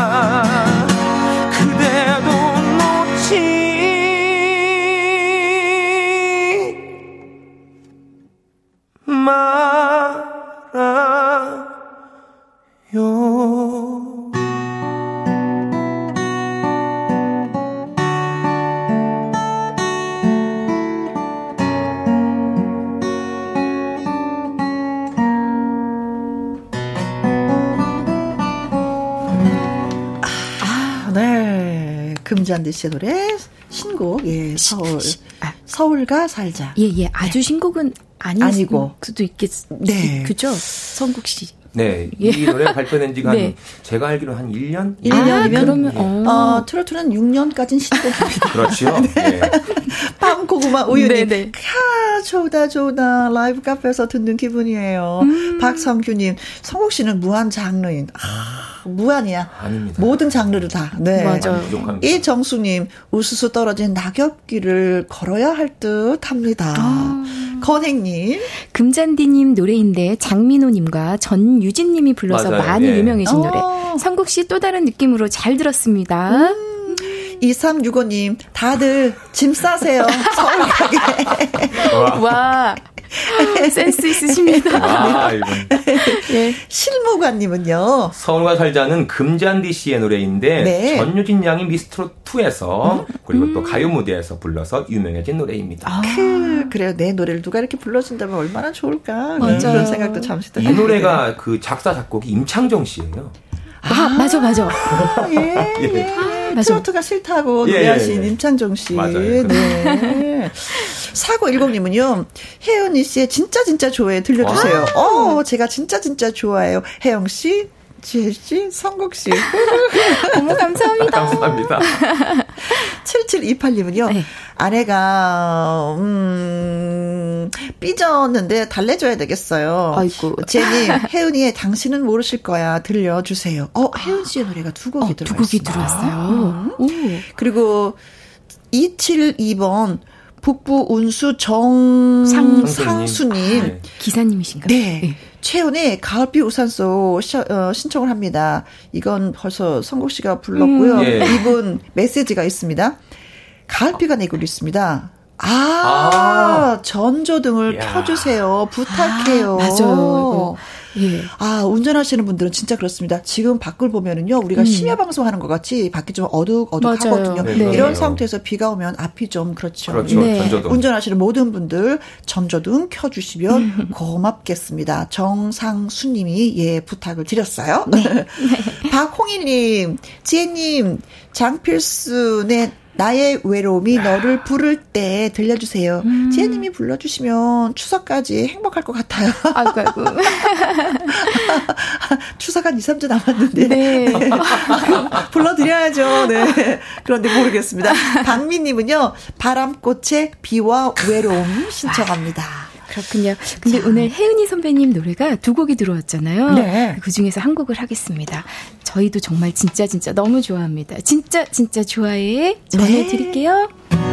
잔디 씨의 노래? 신곡. 예 서울. 아. 서울가 살자. 예예. 예. 아주 네. 신곡은 아니, 아니고. 수도 있겠 네. 그죠? 성국 씨 네. 예. 이 노래가 발표된 지가 *laughs* 네. 한, 제가 알기로 한 1년? 1년이면, 아, 그러면, 예. 어, 트로트는 6년까지는 신곡입니다. *laughs* 그렇죠. *laughs* 네. 빵, 고구마, 우유님. 네, 네. 캬, 좋다, 좋다. 라이브 카페에서 듣는 기분이에요. 음. 박성규 님, 성욱 씨는 무한 장르인. 아, 무한이야. 아닙니다. 모든 장르를 다. 네. 맞아. 이정수 님, 우수수 떨어진 낙엽길을 걸어야 할 듯 합니다. 아. 건행님. 금잔디님 노래인데 장민호님과 전유진님이 불러서 맞아요. 많이 예. 유명해진 노래. 어. 성국 씨 또 다른 느낌으로 잘 들었습니다. 음. 2365님, 다들 짐 싸세요. *laughs* 서울 가게. 와. 와. 센스 있으십니다. *laughs* 아, 이분. 네. 실무관님은요. 서울과 살자는 금잔디 씨의 노래인데 네. 전유진 양이 미스트롯 2에서 음? 그리고 또 음. 가요 무대에서 불러서 유명해진 노래입니다. 아. 그, 그래요. 내 노래를 누가 이렇게 불러준다면 얼마나 좋을까. 맞아요. 그런 생각도 잠시 이 노래가 그 작사 작곡이 임창정 씨예요. 아, 맞아, 맞아. 아, 예, *laughs* 예. 아, 트로트가 싫다고 예, 노래하신 예, 예. 임창정 씨. 맞아요. 네. 4910님은요, 혜연이 씨의 진짜 진짜 좋아해 들려주세요. 어, 제가 진짜 진짜 좋아해요. 혜영 씨, 지혜 씨, 성국 씨. 너무 *laughs* 감사합니다. 감사합니다. *laughs* 7728님은요, 네. 아내가, 음, 삐졌는데 달래줘야 되겠어요. 아이고. 제니, *laughs* 혜은이의 당신은 모르실 거야. 들려주세요. 어, 혜은 씨의 노래가 두 곡이 어, 들어왔어요. 두 곡이 들어왔어요. 음. 그리고 272번, 북부 운수 정상수님. 네. 기사님이신가요? 네. 네. 최연의 가을비 우산소 시, 어, 신청을 합니다. 이건 벌써 성국 씨가 불렀고요. 음, 예. 이분 메시지가 있습니다. 가을비가 내고 있습니다. 아, 아. 전조등을 야. 켜주세요. 부탁해요. 아, 맞아요. 예. 아, 운전하시는 분들은 진짜 그렇습니다. 지금 밖을 보면은요, 우리가 음. 심야 방송하는 것 같이 밖이 좀 어둑 어둑하거든요. 네, 네. 이런 상태에서 비가 오면 앞이 좀 그렇죠. 그렇죠. 네. 전조등. 운전하시는 모든 분들 전조등 켜주시면 음. 고맙겠습니다. 정상수님이 예 부탁을 드렸어요. 네. *laughs* 박홍일님, 지혜님, 장필순의 나의 외로움이 너를 부를 때 들려주세요. 음. 지혜님이 불러주시면 추석까지 행복할 것 같아요. 아이고, 아이고. *laughs* 추석 한 2, 3주 남았는데. 네. *laughs* 불러드려야죠. 네. 그런데 모르겠습니다. 박민님은요, 바람꽃의 비와 외로움 신청합니다. 그렇군요. 근데 자. 오늘 혜은이 선배님 노래가 두 곡이 들어왔잖아요. 네. 그 중에서 한 곡을 하겠습니다. 저희도 정말 진짜 진짜 너무 좋아합니다. 진짜 진짜 좋아해 전해드릴게요. 네.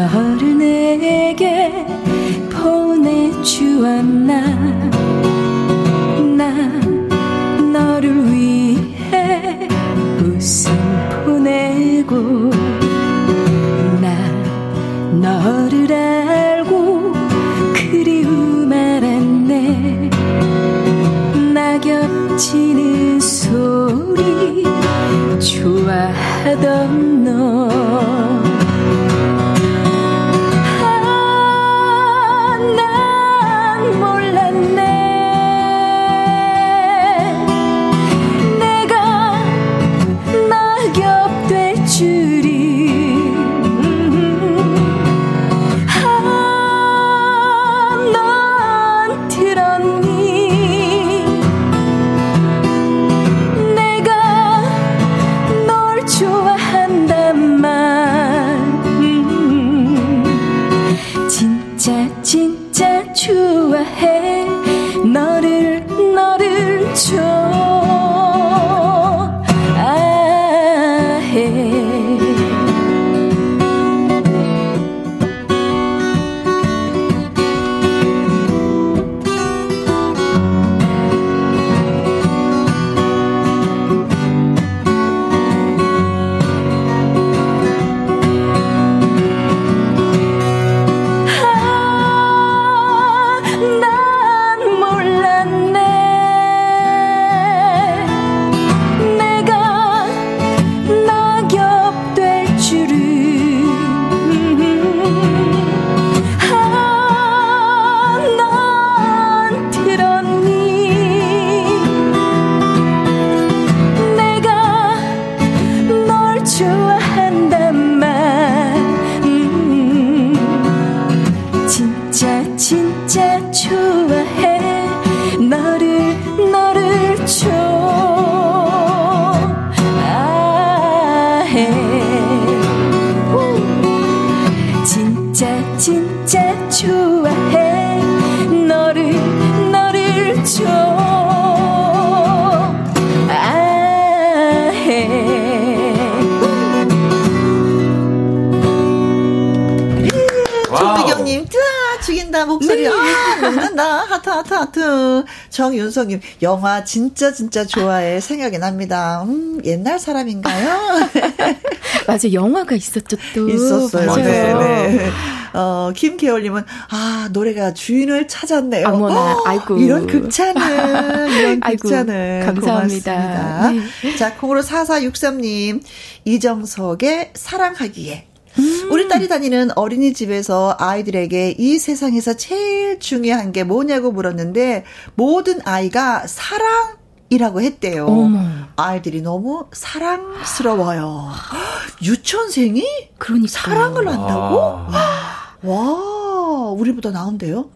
너를 내게 보내주었나? 나 너를 위해 웃음 보내고 나 너를 알고 그리움 알았네. 나 겹치는 소리 좋아하던 윤성님, 영화 진짜, 진짜 좋아해. 생각이 납니다. 음, 옛날 사람인가요? *laughs* 맞아, 영화가 있었죠, 또. 있었어요. 맞아요. 네, 네. 어, 김계월님은, 아, 노래가 주인을 찾았네요. 어머나, 어, 아이고. 이런 극찬을, 이런 *laughs* 극찬을. 감사합니다. 네. 자, 콩으로 4463님, 이정석의 사랑하기에. 음. 우리 딸이 다니는 어린이집에서 아이들에게 이 세상에서 제일 중요한 게 뭐냐고 물었는데 모든 아이가 사랑 이라고 했대요. 어머. 아이들이 너무 사랑스러워요. *gasps* 유치원생이 그러니까 사랑을 한다고? 아. 와, 우리보다 나은데요?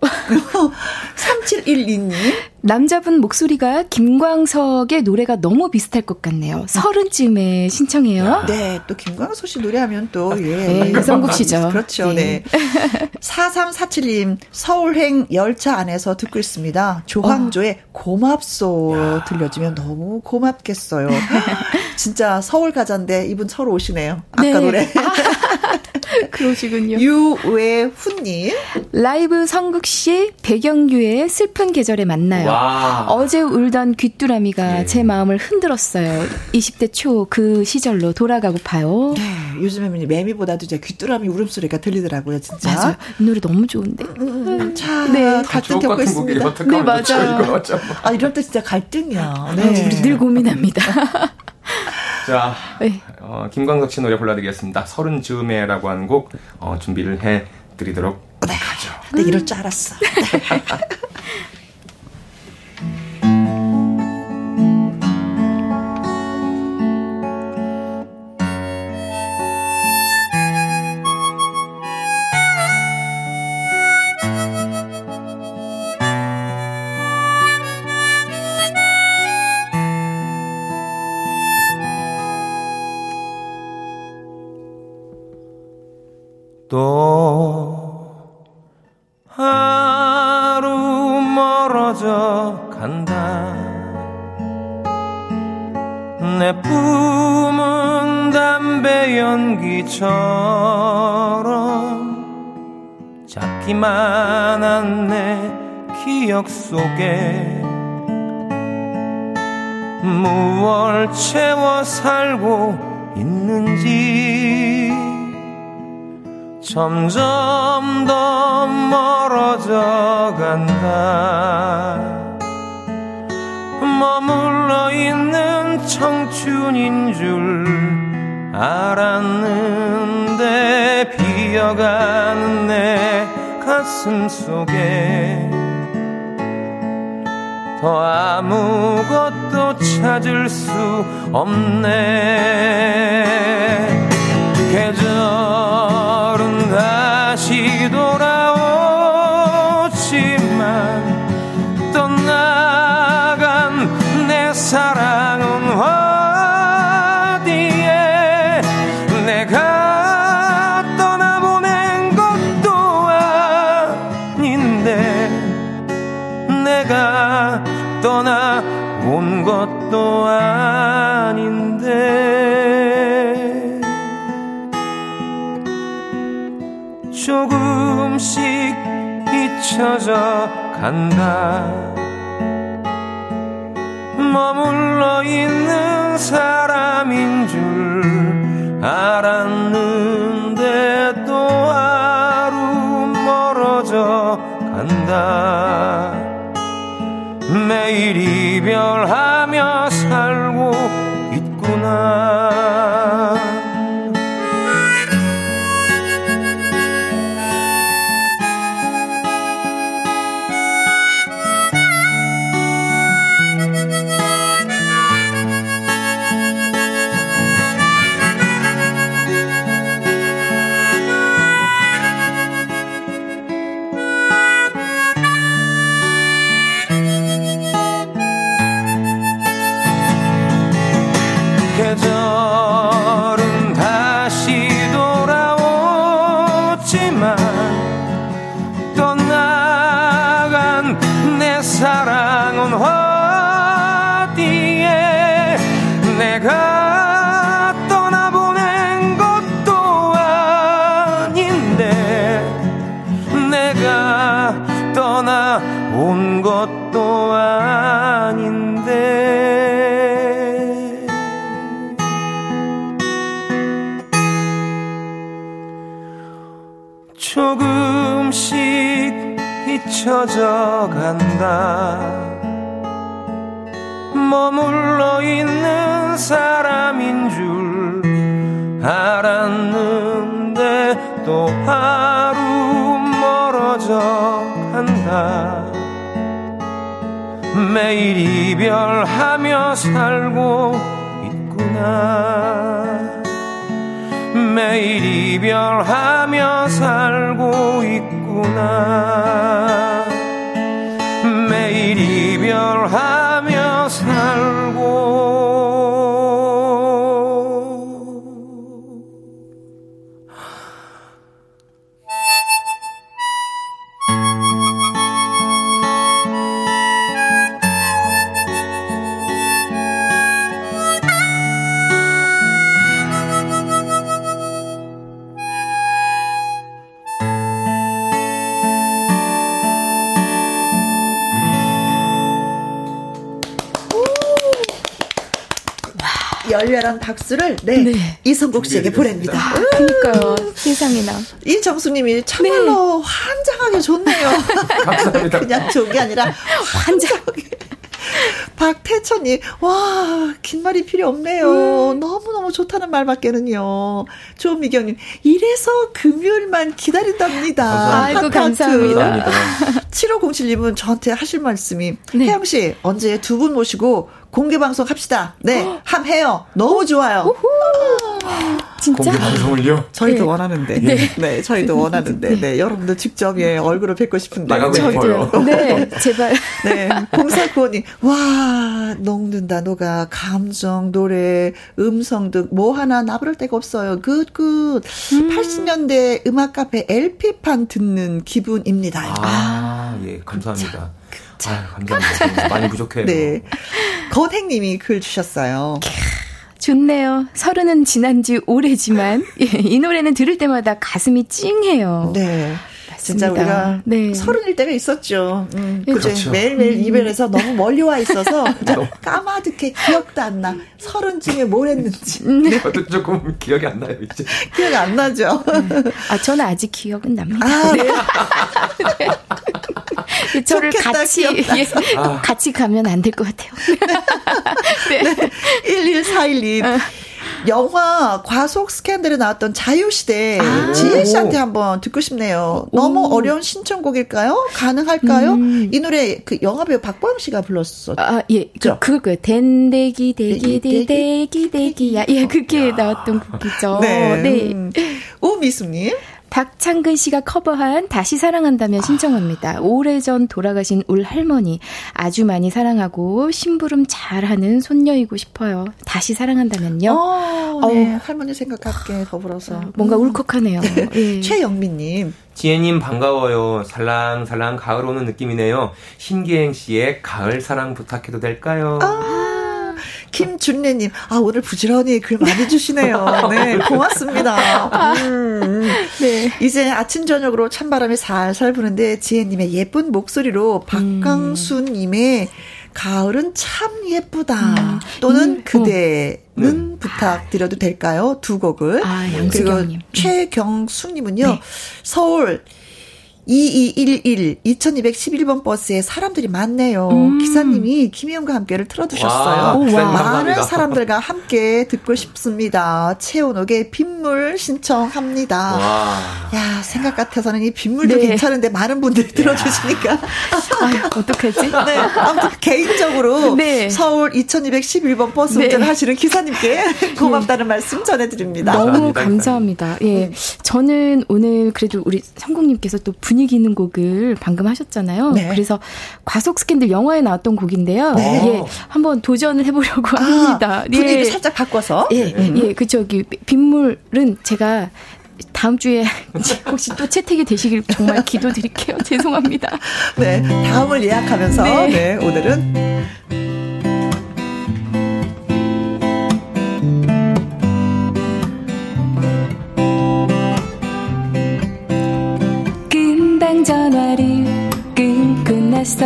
3712님. *laughs* 남자분 목소리가 김광석의 노래가 너무 비슷할 것 같네요. 서른쯤에 신청해요. 네, 또 김광석 씨 노래하면 또, 예. 네, 이성국 씨죠. 그렇죠, 네. 네. 4347님, 서울행 열차 안에서 듣고 있습니다. 조항조의 어. 고맙소 야. 들려주면 너무 고맙겠어요. *laughs* 진짜 서울 가자인데 이분 서울 오시네요. 아까 네. 노래. *laughs* 그러시군요. 유외훈님. 라이브 성국 씨, 백영규의 슬픈 계절에 만나요. 와. 어제 울던 귀뚜라미가 네. 제 마음을 흔들었어요. 20대 초 그 시절로 돌아가고파요. 네, 요즘에는 매미보다도 이제 귀뚜라미 울음소리가 들리더라고요, 진짜. 맞아요. 이 노래 너무 좋은데. 음, 음, 음. 자, 네. 갈등 겪고 있습니다. 네, 맞아요. 아, 이럴 때 진짜 갈등이야. 네. 우리 늘 고민합니다. 자, 네. 어, 김광석 씨 노래 불러드리겠습니다. 서른 즈음에라고 하는 곡 어, 준비를 해드리도록 네. 하죠. 네, 이럴 줄 알았어. *laughs* 또 하루 멀어져 간다. 내 품은 담배 연기처럼 작기만 한 내 기억 속에 무얼 채워 살고 점점 더 멀어져 간다. 머물러 있는 청춘인 줄 알았는데 비어가는 내 가슴 속에 더 아무것도 찾을 수 없네 계절은 다시 돌아오지만 떠나간 내 사랑 잊혀져 간다. 머물러 있는 사람 아닌데. 조금씩 잊혀져 간다. 머물러 있는 사람인 줄 알았는데 또 하루 멀어져 간다 매일 이별하며 살고 있구나. 매일 이별하며 살고 있구나. 매일 이별하며 살고 열렬한 박수를 네, 네. 이성국 씨에게 보냅니다. 아, 그러니까요. 세상에나. 이정수님이 참말로 네. 환장하게 좋네요. *laughs* 감사합니다. 그냥 좋은 게 아니라 환장하게. 박태천님, 와, 긴 말이 필요 없네요. 음. 너무너무 좋다는 말밖에는요. 조미경님, 이래서 금요일만 기다린답니다. 감사합니다. 아이고, 감사합니다. 7507님은 저한테 하실 말씀이, 네. 혜영 씨, 언제 두 분 모시고 공개 방송 합시다. 네, *gasps* 함 해요. 너무 좋아요. *gasps* 진짜? 공개 방송을요? 저희도 네. 원하는데. 네. 네, 저희도 원하는데. 네, 여러분들 직접 예, 얼굴을 뵙고 싶은데. 나가고 싶어요. 네, 제발. *laughs* 네, 공사구원님. 와, 녹는다, 녹아. 감정, 노래, 음성 등 뭐 하나 나무랄 데가 없어요. good, good. 음. 80년대 음악 카페 LP판 듣는 기분입니다. 아, 예, 감사합니다. 아, 감사합니다. 많이 부족해요. 네. 건행님이 글 주셨어요. 좋네요. 서른은 지난 지 오래지만 예, *laughs* 이 노래는 들을 때마다 가슴이 찡해요. 네. 진짜 우리가 네. 서른일 때가 있었죠. 음, 네. 그죠. 그렇죠. 매일매일 음. 이별해서 너무 멀리 와 있어서 *laughs* 까마득해 기억도 안 나. 서른쯤에 뭘 했는지. 음. 네. 저도 조금 기억이 안 나요, 이제. 기억이 안 나죠. 아, 저는 아직 기억은 납니다. 아, 네. 네. *laughs* 저를 좋겠다, 같이, 예, 아. 같이 가면 안 될 것 같아요. *laughs* 네. 네. 1141님. 어. 영화 과속 스캔들에 나왔던 자유시대 아. 지혜 씨한테 한번 듣고 싶네요. 너무 오. 어려운 신청곡일까요? 가능할까요? 음. 이 노래 그 영화배우 박보영 씨가 불렀었죠. 아, 예. 그, 그걸 거예요. 댄대기 대기 대기 대기야. 예, 그게 나왔던 곡이죠. 네. 네. 음. 오미숙님. 박창근 씨가 커버한 다시 사랑한다면 신청합니다. 오래전 돌아가신 울 할머니 아주 많이 사랑하고 심부름 잘하는 손녀이고 싶어요. 다시 사랑한다면요. 어, 네. 할머니 생각할게 더불어서 뭔가 울컥하네요. *laughs* 네. 예. 최영민님. 지혜님 반가워요. 살랑살랑 가을 오는 느낌이네요. 신기행 씨의 가을 사랑 부탁해도 될까요? 아. 김준래님, 아, 오늘 부지런히 글 많이 주시네요. 네, 고맙습니다. 음, *laughs* 네. 이제 아침, 저녁으로 찬바람이 살살 부는데, 지혜님의 예쁜 목소리로 박강수님의 음. 가을은 참 예쁘다. 음. 또는 음. 그대는 음. 부탁드려도 될까요? 두 곡을. 아, 양수경님. 최경수님은요, 네. 서울 2211 2211번 버스에 사람들이 많네요. 음. 기사님이 김희영과 함께를 틀어두셨어요. 와, 많은 감사합니다. 사람들과 함께 듣고 싶습니다. 최원옥의 빗물 신청합니다. 와. 야 생각 같아서는 이 빗물도 네. 괜찮은데 많은 분들이 들어주시니까 아, 어떡하지? *laughs* 네, 아무튼 개인적으로 네. 서울 2211번 버스 네. 운전을 하시는 기사님께 *laughs* 고맙다는 말씀 전해드립니다. 너무 감사합니다. 예, 저는 오늘 그래도 우리 성국님께서 또 분 위기 있는 곡을 방금 하셨잖아요. 네. 그래서 과속 스캔들 영화에 나왔던 곡인데요. 네. 예, 한번 도전을 해보려고 아, 합니다. 분위기 예. 살짝 바꿔서. 예, 음. 예, 그 저기 빗물은 제가 다음 주에 *laughs* 혹시 또 채택이 되시길 정말 기도드릴게요. *laughs* 죄송합니다. 네, 다음을 예약하면서 네, 네 오늘은. 전화를 끊고 나서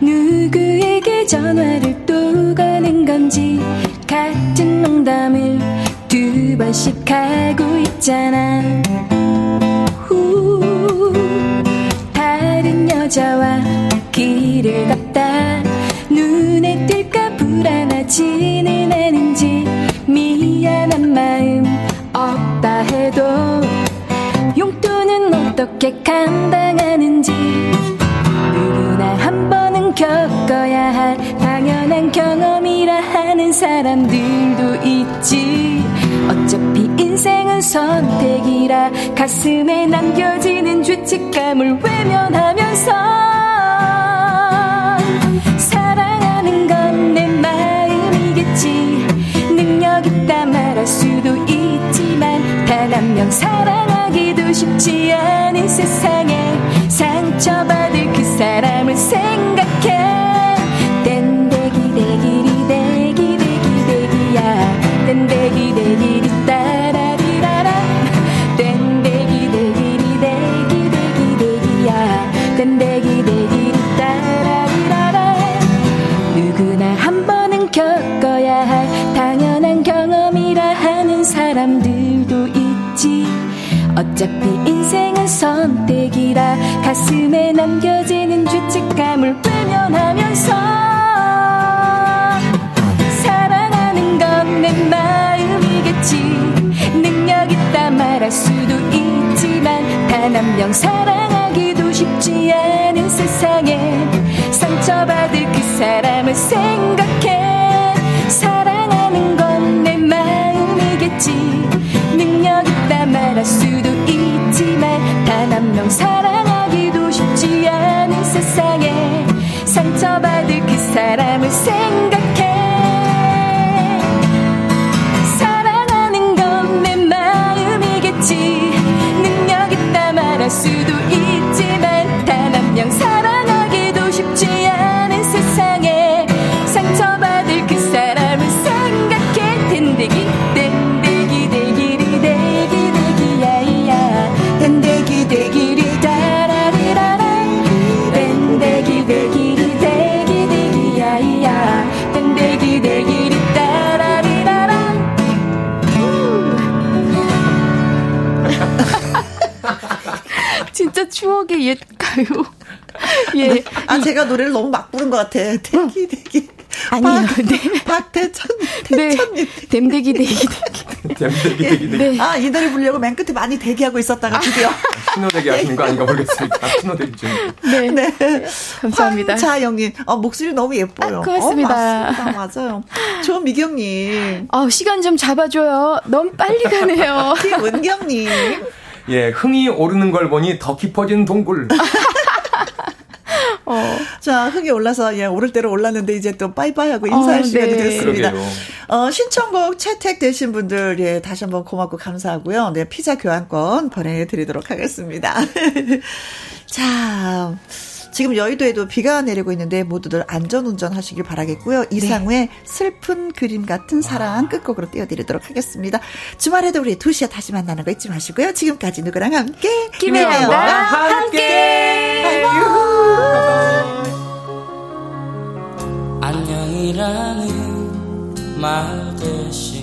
누구에게 전화를 또 가는 건지 같은 농담을 두 번씩 하고 있잖아. 후, 다른 여자와 길을 걷다. 눈에 띌까 불안하지는 않은지 미안한 마음 없다 해도 어떻게 감당하는지 누구나 한 번은 겪어야 할 당연한 경험이라 하는 사람들도 있지. 어차피 인생은 선택이라 가슴에 남겨지는 죄책감을 외면하면서 사랑하는 건 내 마음이겠지. 능력 있다 말할 수도 있지만 단 한 명 사랑하기도 쉽지 않은 세상에 상처받을 그 사람을 생각 가슴에 남겨지는 죄책감을 외면하면서 사랑하는 건 내 마음이겠지. 능력 있다 말할 수도 있지만 단 한 명 사랑하기도 쉽지 않은 세상에 상처받을 그 사람을 생각 진짜 추억의 옛 가요. *laughs* 예. 아, 제가 노래를 너무 막 부른 것 같아. 대기, 대기. 아니에요, 박, 네. 박대천, 네. 대천님. 댐대기 대기 대기. *laughs* 댐대기 대기 대기. 네. 아, 이 노래 부르려고 맨 끝에 많이 대기하고 있었다가 드디어. 신호대기 하시는 거 아닌가 모르겠습니다. *laughs* 신호대기 중. 네. 네. 감사합니다. 황자영님, 어, 목소리 너무 예뻐요. 아, 고맙습니다. 어, 맞습니다. 맞아요. 조미경님. 아, 시간 좀 잡아줘요. 너무 빨리 가네요. 김은경님. 예, 흥이 오르는 걸 보니 더 깊어진 동굴. *laughs* 어. 자, 흥이 올라서, 예, 오를 대로 올랐는데, 이제 또 빠이빠이 하고 인사할 어, 시간이 네. 됐습니다. 그러게요. 어, 신청곡 채택되신 분들, 예, 다시 한번 고맙고 감사하고요. 네, 피자 교환권 보내드리도록 하겠습니다. *laughs* 자, 지금 여의도에도 비가 내리고 있는데 모두들 안전운전 하시길 바라겠고요. 이상우의 네. 슬픈 그림 같은 사랑 아. 끝곡으로 띄워드리도록 하겠습니다. 주말에도 우리 2시에 다시 만나는 거 잊지 마시고요. 지금까지 누구랑 함께 김혜영과 함께, 함께. 안녕이라는 말 대신